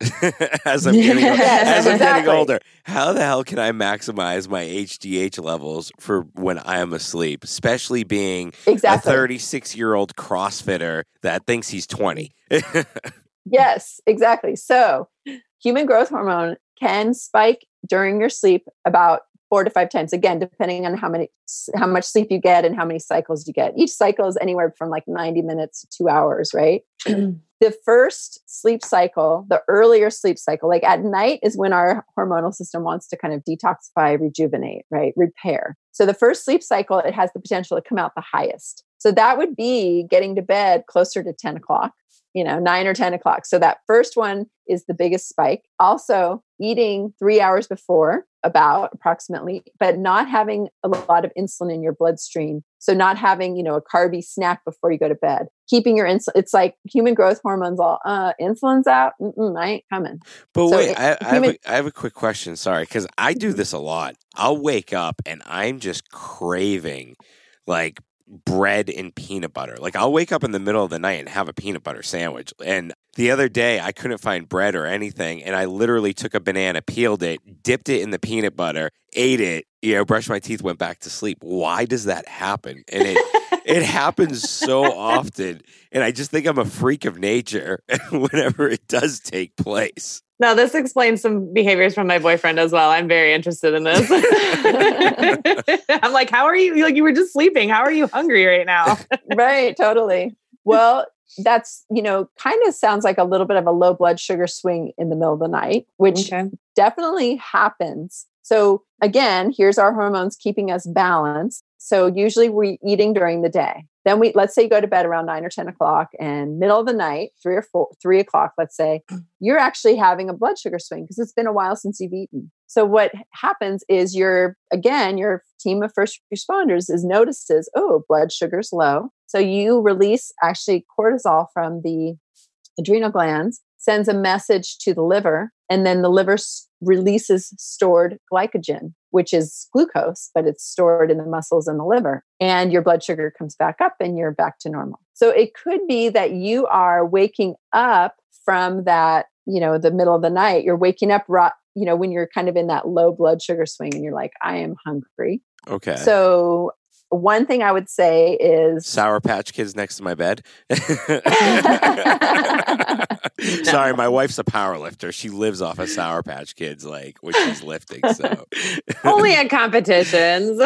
[LAUGHS] [LAUGHS] as I'm getting yes, as I'm exactly. getting older? How the hell can I maximize my HGH levels for when I am asleep, especially being exactly. a 36 year old CrossFitter that thinks he's 20? [LAUGHS]
yes, exactly. So human growth hormone can spike during your sleep about four to five times again depending on how many how much sleep you get and how many cycles you get. Each cycle is anywhere from like 90 minutes to two hours right? [CLEARS THROAT] The first sleep cycle the earlier sleep cycle like at night is when our hormonal system wants to kind of detoxify rejuvenate right? Repair. So the first sleep cycle it has the potential to come out the highest. So that would be getting to bed closer to 10 o'clock you know, nine or 10 o'clock. So that first one is the biggest spike. Also, eating three hours before, about approximately, but not having a lot of insulin in your bloodstream. So, not having, you know, a carby snack before you go to bed. Keeping your insulin, it's like human growth hormones all, uh, insulin's out. Mm-mm, I ain't coming.
But so wait, it, I, I, human- have a, I have a quick question. Sorry, because I do this a lot. I'll wake up and I'm just craving like bread and peanut butter. Like I'll wake up in the middle of the night and have a peanut butter sandwich. And the other day I couldn't find bread or anything and I literally took a banana, peeled it, dipped it in the peanut butter, ate it, you know, brushed my teeth, went back to sleep. Why does that happen? And it [LAUGHS] it happens so often and I just think I'm a freak of nature [LAUGHS] whenever it does take place.
Now, this explains some behaviors from my boyfriend as well. I'm very interested in this. [LAUGHS] I'm like, how are you? Like, you were just sleeping. How are you hungry right now? [LAUGHS]
right, totally. Well, that's, you know, kind of sounds like a little bit of a low blood sugar swing in the middle of the night, which okay. definitely happens. So, again, here's our hormones keeping us balanced. So, usually we're eating during the day. Then we let's say you go to bed around nine or ten o'clock, and middle of the night, three or four, three o'clock, let's say, [CLEARS THROAT] you're actually having a blood sugar swing because it's been a while since you've eaten. So what happens is your again, your team of first responders is notices, oh, blood sugar's low. So you release actually cortisol from the adrenal glands, sends a message to the liver, and then the liver releases stored glycogen which is glucose, but it's stored in the muscles and the liver. And your blood sugar comes back up and you're back to normal. So it could be that you are waking up from that, you know, the middle of the night. You're waking up, you know, when you're kind of in that low blood sugar swing and you're like, I am hungry.
Okay.
So one thing I would say is
Sour Patch Kids next to my bed. [LAUGHS] Sorry, my wife's a power lifter. She lives off of Sour Patch Kids, like when she's lifting. So
only at competitions.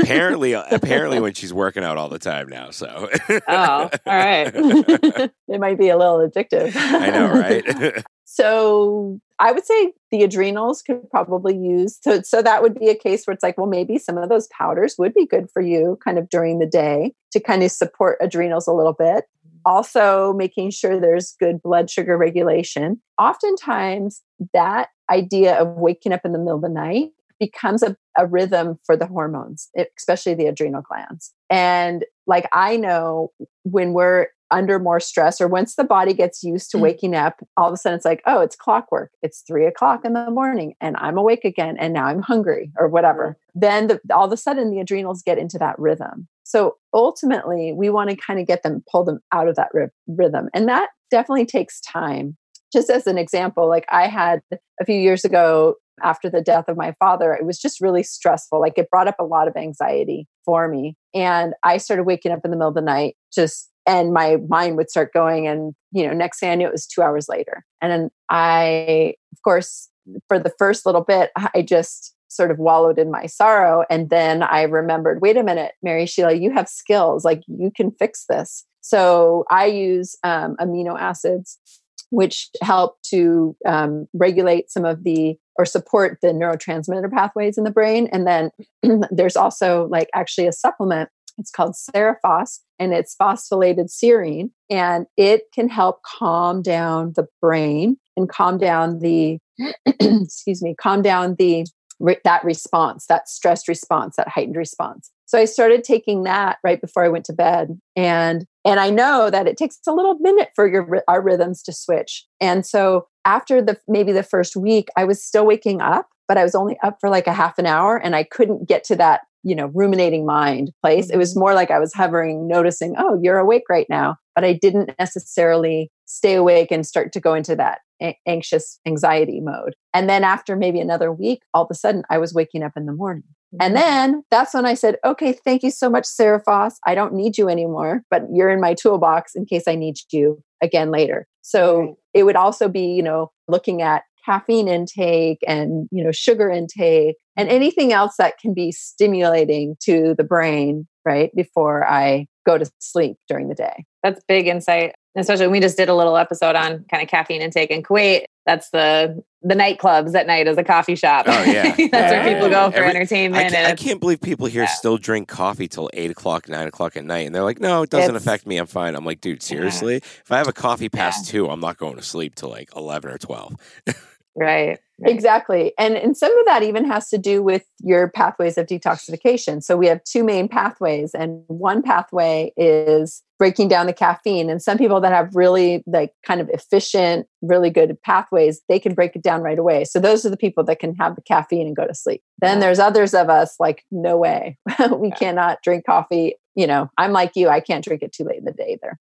apparently, apparently when she's working out all the time now. So
oh, all right. [LAUGHS] [LAUGHS]
it might be a little addictive.
I know, right?
So I would say the adrenals could probably use so so that would be a case where it's like, well, maybe some of those powders would be good for you kind of during the day to kind of support adrenals a little bit. Also, making sure there's good blood sugar regulation. Oftentimes, that idea of waking up in the middle of the night becomes a, a rhythm for the hormones, especially the adrenal glands. And like I know when we're under more stress or once the body gets used to mm. waking up all of a sudden it's like oh it's clockwork. It's three o'clock in the morning and i'm awake again and now i'm hungry or whatever. Then the, all of a sudden the adrenals get into that rhythm. So ultimately we want to kind of get them pull them out of that ry- rhythm. And that definitely takes time. Just as an example like i had a few years ago after the death of my father it was just really stressful. Like it brought up a lot of anxiety for me. And i started waking up in the middle of the night just and my mind would start going and you know next thing i knew it was two hours later. And i of course for the first little bit i just sort of wallowed in my sorrow. And then i remembered wait a minute mary sheila you have skills. Like you can fix this. So i use um, amino acids which help to um, regulate some of the or support the neurotransmitter pathways in the brain. And then [CLEARS THROAT] there's also like actually a supplement it's called Seriphos and it's phosphorylated serine. And it can help calm down the brain and calm down the, [CLEARS THROAT] excuse me, calm down the that response, that stressed response, that heightened response. So I started taking that right before I went to bed, and and I know that it takes a little minute for your our rhythms to switch. And so after the maybe the first week, I was still waking up, but I was only up for like a half an hour, and I couldn't get to that you know ruminating mind place it was mm-hmm. more like i was hovering noticing oh you're awake right now but i didn't necessarily stay awake and start to go into that a- anxious anxiety mode and then after maybe another week all of a sudden i was waking up in the morning and mm-hmm. then that's when I said, okay, thank you so much, Seriphos. I don't need you anymore, but you're in my toolbox in case I need you again later. So right. it would also be, you know, looking at caffeine intake and you know sugar intake and anything else that can be stimulating to the brain, right, before I go to sleep during the day.
That's big insight. Especially when we just did a little episode on kind of caffeine intake in Kuwait. That's the the nightclubs at night as a coffee shop.
Oh yeah, [LAUGHS]
that's
yeah,
where people go for
Every-
entertainment.
I can't, I can't believe people here
Yeah.
still drink coffee till eight o'clock, nine o'clock at night, and they're like, "No, it doesn't
It's-
affect me. I'm fine." I'm like, "Dude, seriously? If I have a coffee past two, I'm not going to sleep till like eleven or 12. [LAUGHS]
right.
Exactly. And and some of that even has to do with your pathways of detoxification. So we have two main pathways and one pathway is breaking down the caffeine and some people that have really like kind of efficient, really good pathways, they can break it down right away. So those are the people that can have the caffeine and go to sleep. Then
Yeah.
there's others of us like no way. [LAUGHS] we
Yeah.
cannot drink coffee, you know. I'm like you, I can't drink it too late in the day either.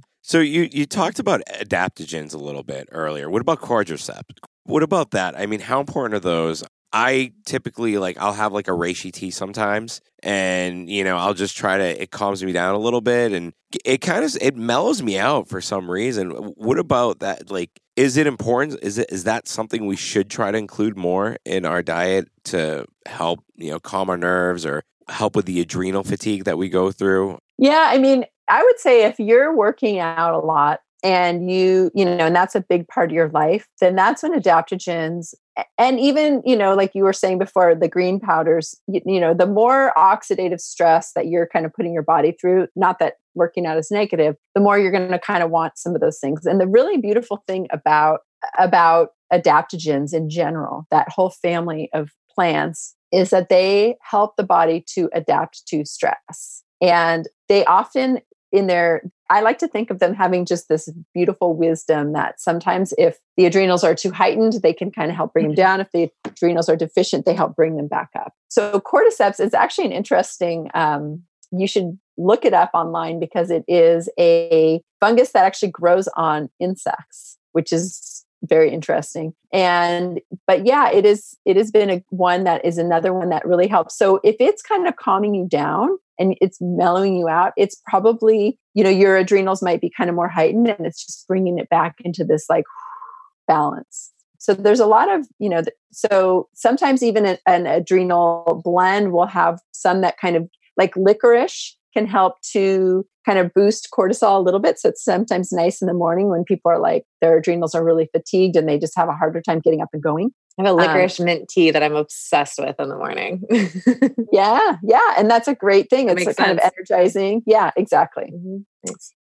[CLEARS THROAT]
So you you talked about adaptogens a little bit earlier. What about cordyceps? What about that? I mean, how important are those? I typically like I'll have like a reishi tea sometimes, and you know I'll just try to it calms me down a little bit, and it kind of it mellows me out for some reason. What about that? Like, is it important? Is it is that something we should try to include more in our diet to help you know calm our nerves or help with the adrenal fatigue that we go through?
Yeah, I mean, I would say if you're working out a lot and you, you know, and that's a big part of your life, then that's when adaptogens and even, you know, like you were saying before, the green powders, you, you know, the more oxidative stress that you're kind of putting your body through, not that working out is negative, the more you're going to kind of want some of those things. And the really beautiful thing about about adaptogens in general, that whole family of plants is that they help the body to adapt to stress. And they often, in their, I like to think of them having just this beautiful wisdom that sometimes if the adrenals are too heightened, they can kind of help bring them down. If the adrenals are deficient, they help bring them back up. So, cordyceps is actually an interesting, um, you should look it up online because it is a fungus that actually grows on insects, which is very interesting. And but yeah it is it has been a one that is another one that really helps. So if it's kind of calming you down and it's mellowing you out it's probably you know your adrenals might be kind of more heightened and it's just bringing it back into this like [SIGHS] balance. So there's a lot of you know so sometimes even an, adrenal blend will have some that kind of like licorice can help to kind of boost cortisol a little bit. So it's sometimes nice in the morning when people are like, their adrenals are really fatigued and they just have a harder time getting up and going.
I have a licorice mint tea that I'm obsessed with in the morning. [LAUGHS]
Yeah, yeah. And that's a great thing.
That
It's kind of energizing. Yeah, exactly.
Mhm.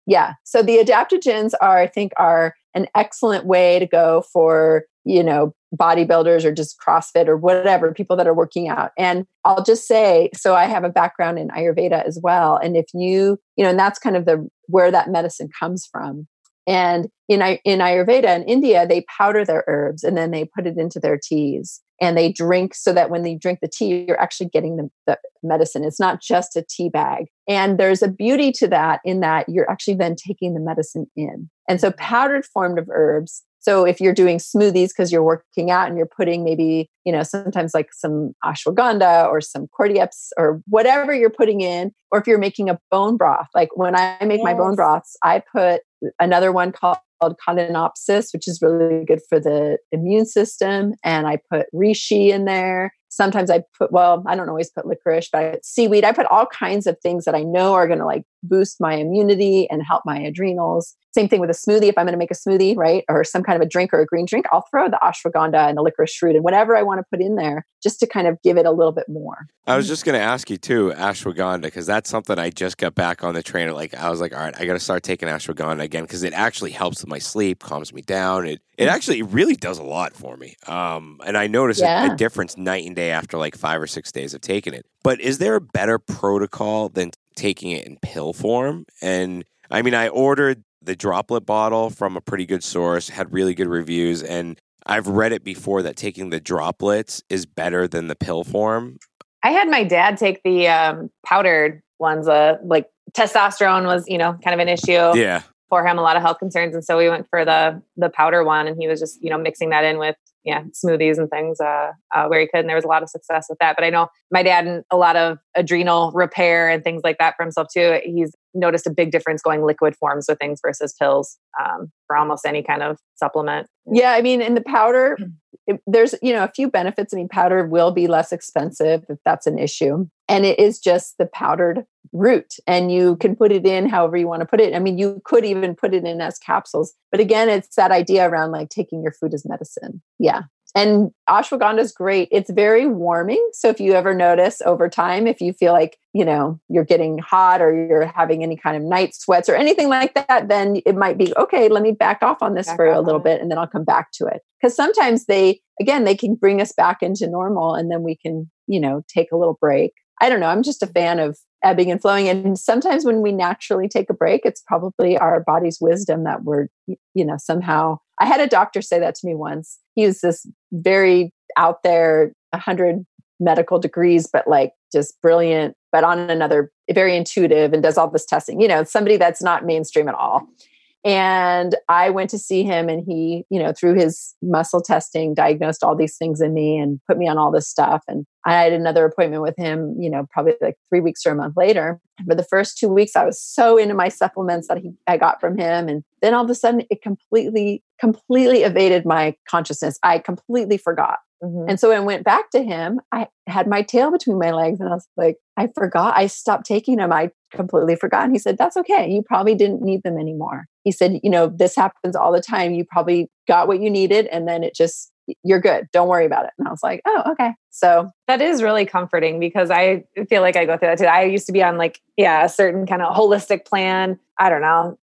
Yeah. So the adaptogens are, I think, are an excellent way to go for, you know, bodybuilders or just CrossFit or whatever, people that are working out. And I'll just say, so I have a background in Ayurveda as well. And if you, you know, and that's kind of the where that medicine comes from. And in in Ayurveda in India, they powder their herbs and then they put it into their teas and they drink so that when they drink the tea, you're actually getting the, the medicine. It's not just a tea bag. And there's a beauty to that in that you're actually then taking the medicine in. And so powdered form of herbs. So if you're doing smoothies because you're working out and you're putting maybe, you know, sometimes like some ashwagandha or some cordyceps or whatever you're putting in, or if you're making a bone broth, like when I make my bone broths, I put another one called Codonopsis, which is really good for the immune system. And I put reishi in there. Sometimes I put, well, I don't always put licorice, but I seaweed. I put all kinds of things that I know are going to like boost my immunity and help my adrenals. Same thing with a smoothie. If I'm going to make a smoothie, right, or some kind of a drink or a green drink, I'll throw the ashwagandha and the licorice root and whatever I want to put in there just to kind of give it a little bit more.
I was just going to ask you too, ashwagandha, because that's something I just got back on the train. Like I was like, all right, I got to start taking ashwagandha again because it actually helps my sleep, calms me down. It it actually it really does a lot for me. Um, and I notice a, a difference night and day after like five or six days of taking it. But is there a better protocol than taking it in pill form? And I mean, I ordered the droplet bottle from a pretty good source, had really good reviews, and I've read it before that taking the droplets is better than the pill form.
I had my dad take the um, powdered ones. Uh, like testosterone was, you know, kind of an issue
Yeah.
For him. A lot of health concerns, and so we went for the the powder one, and he was just, you know, mixing that in with yeah smoothies and things uh, uh, where he could, and there was a lot of success with that. But I know my dad and a lot of adrenal repair and things like that for himself too. He's noticed a big difference going liquid forms with things versus pills um, for almost any kind of supplement.
Yeah, I mean, in the powder, it, there's you know a few benefits. I mean, powder will be less expensive if that's an issue, and it is just the powdered root, and you can put it in however you want to put it. I mean, you could even put it in as capsules, but again, it's that idea around like taking your food as medicine. Yeah, and ashwagandha is great. It's very warming. So if you ever notice over time, if you feel like, you know, you're getting hot or you're having any kind of night sweats or anything like that, then it might be, okay, let me back off on this back for a little bit and then I'll come back to it. Because sometimes they, again, they can bring us back into normal and then we can, you know, take a little break. I don't know. I'm just a fan of ebbing and flowing. And sometimes when we naturally take a break, it's probably our body's wisdom that we're, you know, somehow. I had a doctor say that to me once. He was this very out there, 100 medical degrees, but like just brilliant, but on another, very intuitive and does all this testing. You know, somebody that's not mainstream at all. And I went to see him, and he, you know, through his muscle testing, diagnosed all these things in me and put me on all this stuff. And I had another appointment with him, you know, probably like three weeks or a month later. For the first two weeks, I was so into my supplements that he, I got from him. And then all of a sudden, it completely, completely evaded my consciousness. I completely forgot. Mm-hmm. And so when I went back to him, I had my tail between my legs and I was like, I forgot. I stopped taking them. I completely forgot. And he said, That's okay. You probably didn't need them anymore. He said, You know, this happens all the time. You probably got what you needed and then it just, you're good. Don't worry about it. And I was like, Oh, okay. So
that is really comforting because I feel like I go through that too. I used to be on like, yeah, a certain kind of holistic plan. I don't know,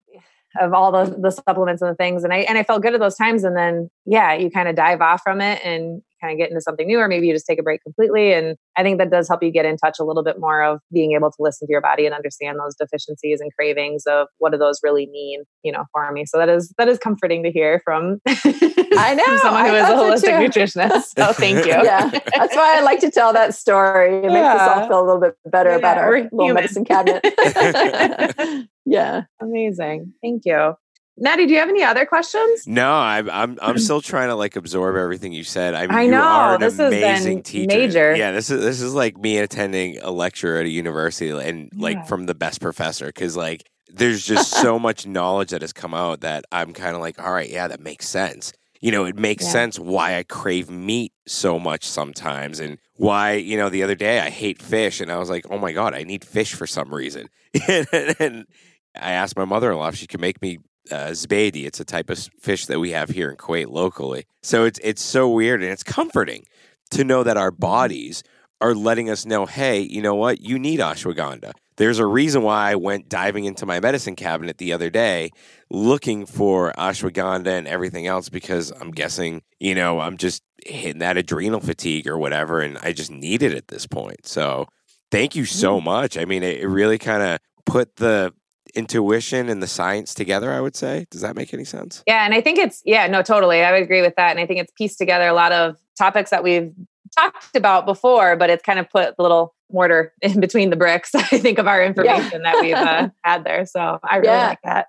of all the, the supplements and the things. And I, and I felt good at those times. And then, yeah, you kind of dive off from it and kind of get into something new, or maybe you just take a break completely. And I think that does help you get in touch a little bit more of being able to listen to your body and understand those deficiencies and cravings of what do those really mean, you know, for me. So that is that is comforting to hear from [LAUGHS]
I know
someone who is a holistic nutritionist. So thank you.
yeah, that's why I like to tell that story. It yeah. makes us all feel a little bit better yeah, about our little medicine cabinet. [LAUGHS] [LAUGHS] yeah,
amazing. Thank you. Natty, do you have any other questions?
No, I'm I'm I'm [CLEARS THROAT] still trying to like absorb everything you said. I mean, I know, you are an this amazing teacher.
Major.
Yeah, this is this is like me attending a lecture at a university and like yeah. from the best professor because like there's just so [LAUGHS] much knowledge that has come out that I'm kind of like, all right, yeah, that makes sense. You know, it makes yeah. sense why I crave meat so much sometimes and why, you know, the other day I hate fish and I was like, oh my God, I need fish for some reason. [LAUGHS] and, and I asked my mother in law if she could make me uh, zbedi. It's a type of fish that we have here in Kuwait locally. So it's it's so weird and it's comforting to know that our bodies are letting us know, hey, you know what? You need ashwagandha. There's a reason why I went diving into my medicine cabinet the other day looking for ashwagandha and everything else because I'm guessing, you know, I'm just hitting that adrenal fatigue or whatever and I just need it at this point. So thank you so mm. much. I mean, it, it really kind of put the intuition and the science together, I would say. Does that make any sense?
Yeah. And I think it's, yeah, no, totally. I would agree with that. And I think it's pieced together a lot of topics that we've talked about before, but it's kind of put a little mortar [LAUGHS] in between the bricks, [LAUGHS] I think, of our information yeah. that we've uh, [LAUGHS] had there. So I really yeah. like that.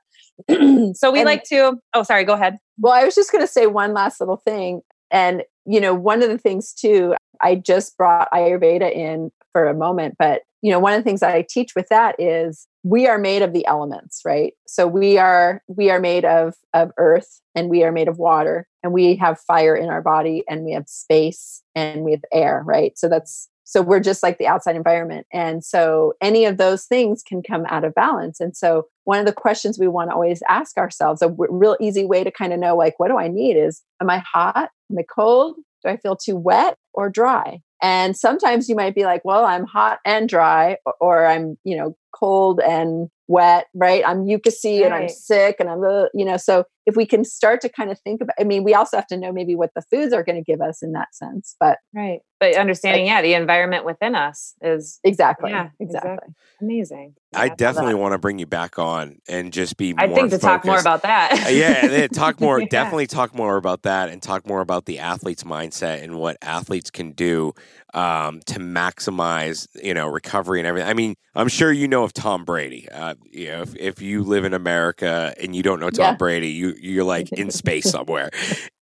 [CLEARS THROAT] so we and, like to, oh, sorry, go ahead.
Well, I was just going to say one last little thing. And, you know, one of the things too, I just brought Ayurveda in for a moment, but you know one of the things i teach with that is we are made of the elements right? So we are we are made of of earth and we are made of water and we have fire in our body and we have space and we have air right? So that's so we're just like the outside environment. And so any of those things can come out of balance. And so one of the questions we want to always ask ourselves a real easy way to kind of know like what do i need is am i hot? Am i cold? Do i feel too wet or dry and sometimes you might be like, well, I'm hot and dry, or, I'm, you know, cold and wet, right? I'm mucousy right. and I'm sick and I'm, uh, you know, so if we can start to kind of think about, I mean, we also have to know maybe what the foods are going to give us in that sense, but.
Right. But understanding, like, yeah, the environment within us is.
Exactly. Yeah, exactly. exactly.
Amazing.
I definitely want to bring you back on and just be more
I think to
focused.
talk more about that.
Uh, yeah, talk more, [LAUGHS] yeah. definitely talk more about that and talk more about the athlete's mindset and what athletes can do um, to maximize, you know, recovery and everything. I mean, I'm sure you know of Tom Brady. Uh, you know, if, if you live in America and you don't know Tom yeah. Brady, you you're like in space [LAUGHS] somewhere,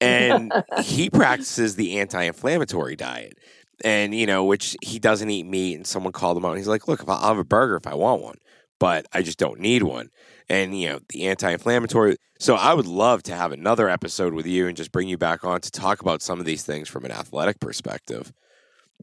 and he practices the anti-inflammatory diet. And you know, which he doesn't eat meat, and someone called him out. And he's like, "Look, if I'll have a burger if I want one, but I just don't need one. And you know, the anti-inflammatory. So I would love to have another episode with you and just bring you back on to talk about some of these things from an athletic perspective.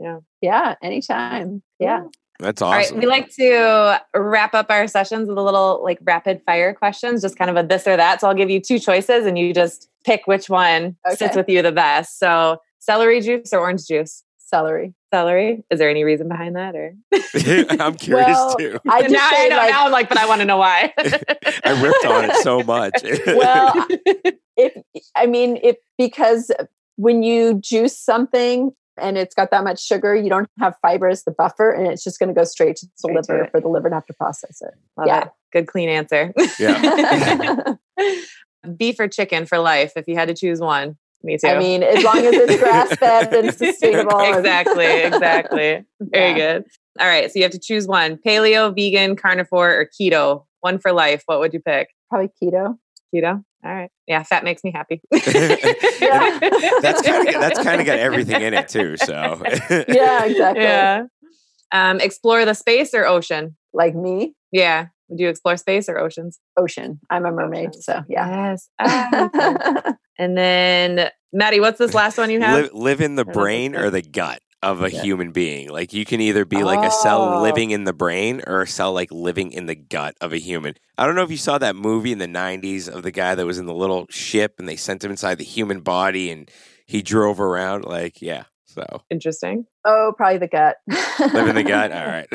Yeah.
Yeah. Anytime. Yeah.
That's awesome.
All right, we like to wrap up our sessions with a little like rapid fire questions, just kind of a this or that. So I'll give you two choices and you just pick which one
Okay.
sits with you the best. So celery juice or orange juice?
Celery.
Celery. Is there any reason behind that or [LAUGHS]
I'm curious
Well,
too.
I just
now, I know,
like,
now I'm like, but I want to know why. [LAUGHS]
I ripped on it so much. [LAUGHS]
well, if I mean, if because when you juice something and it's got that much sugar, you don't have fiber as the buffer, and it's just going to go straight to the
Straight
liver
it.
for the liver to have to process it.
Love
Yeah.
it. Good clean answer.
yeah. [LAUGHS]
Beef or chicken for life if you had to choose one. Me too.
I mean, as long as it's grass fed and [LAUGHS] sustainable.
exactly, exactly. Very
Yeah.
good. All right, so you have to choose one: paleo, vegan, carnivore, or keto. One for life. What would you pick?
Probably keto.
Keto. All right. Yeah, fat makes me happy. [LAUGHS]
That's [LAUGHS] kind of that's kind of got everything in it too. So [LAUGHS]
Yeah, exactly.
Yeah. Um, explore the space or ocean.
Like me,
Yeah. Would you explore space or oceans?
ocean. I'm a mermaid,
Ocean.
so yeah.
Yes. Ah, and then, Maddie, what's this last one you have?
live, live in the
love
brain or the gut of a
Yeah.
human being. Like you can either be like a cell
Oh.
living in the brain or a cell like living in the gut of a human. I don't know if you saw that movie in the 90s of the guy that was in the little ship and they sent him inside the human body and he drove around like yeah. So
Interesting.
oh, probably the gut. [LAUGHS]
live in the gut. All right.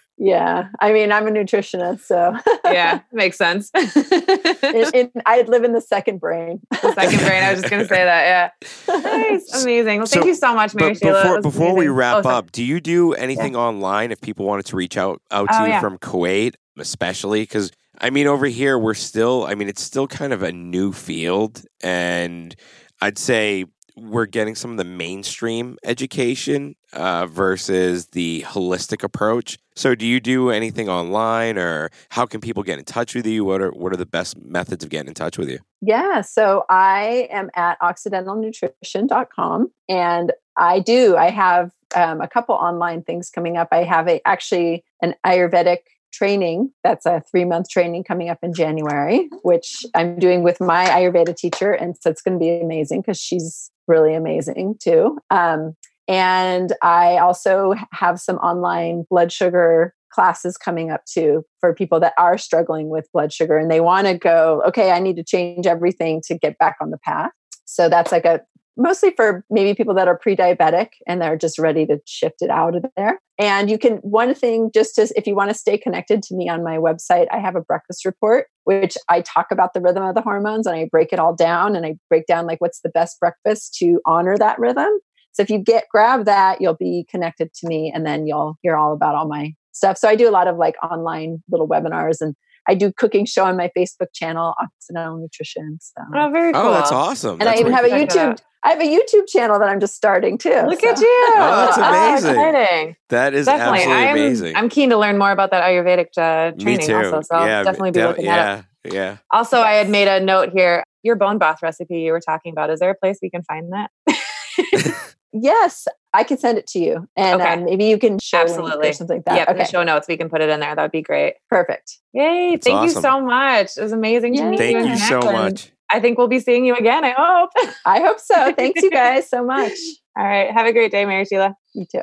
[LAUGHS]
yeah. I mean, I'm a nutritionist, so
Yeah, [LAUGHS] makes sense.
it, it, I'd live in the second brain.
the second brain. I was just going to say that. Yeah. Nice. Amazing. Well, thank
So-
you so much, Mary Sheila. It
before
was
before we wrap
Oh,
up, do you do anything online if people wanted to reach out out to
Oh,
you
yeah.
from Kuwait, especially because I mean over here we're still I mean it's still kind of a new field, and I'd say we're getting some of the mainstream education uh, versus the holistic approach. So, do you do anything online, or how can people get in touch with you? What are what are the best methods of getting in touch with you?
Yeah, so I am at occidentalnutrition.com and I do. I have um, a couple online things coming up. I have a actually an Ayurvedic training that's a three month training coming up in January, which I'm doing with my Ayurveda teacher. And so it's going to be amazing because she's really amazing too. Um, and I also have some online blood sugar classes coming up too for people that are struggling with blood sugar and they want to go, okay, I need to change everything to get back on the path. So that's like a mostly for maybe people that are pre-diabetic and they're just ready to shift it out of there. And you can one thing just as if you want to stay connected to me on my website, I have a breakfast report which I talk about the rhythm of the hormones and I break it all down and I break down like what's the best breakfast to honor that rhythm. So if you get grab that, you'll be connected to me and then you'll hear all about all my stuff. So I do a lot of like online little webinars and I do cooking show on my Facebook channel, Occidental Nutrition. So.
Oh, very cool.
Oh, that's awesome!
and I even have a YouTube. I have a YouTube channel that I'm just starting too.
Look
so.
at you.
Oh, that's amazing.
exciting.
that is
Definitely.
absolutely
I'm,
amazing.
I'm keen to learn more about that Ayurvedic uh,
Me
training
too.
also. So I'll
yeah,
definitely be
de-
looking at it.
yeah, yeah.
Also, I had made a note here. Your bone broth recipe you were talking about. Is there a place we can find that? [LAUGHS]
Yes, I can send it to you, and
Okay.
um, maybe you can show link
Absolutely.
or something like that.
Yeah,
okay,
the show notes we can put it in there. That would be great.
perfect.
Yay!
That's
Thank you so much. It was amazing to meet
Thank
you. and
you so much.
I think we'll be seeing you again. I hope.
I hope so. [LAUGHS] Thanks, you guys, so much.
All right. Have a great day, Mary Sheila.
You too.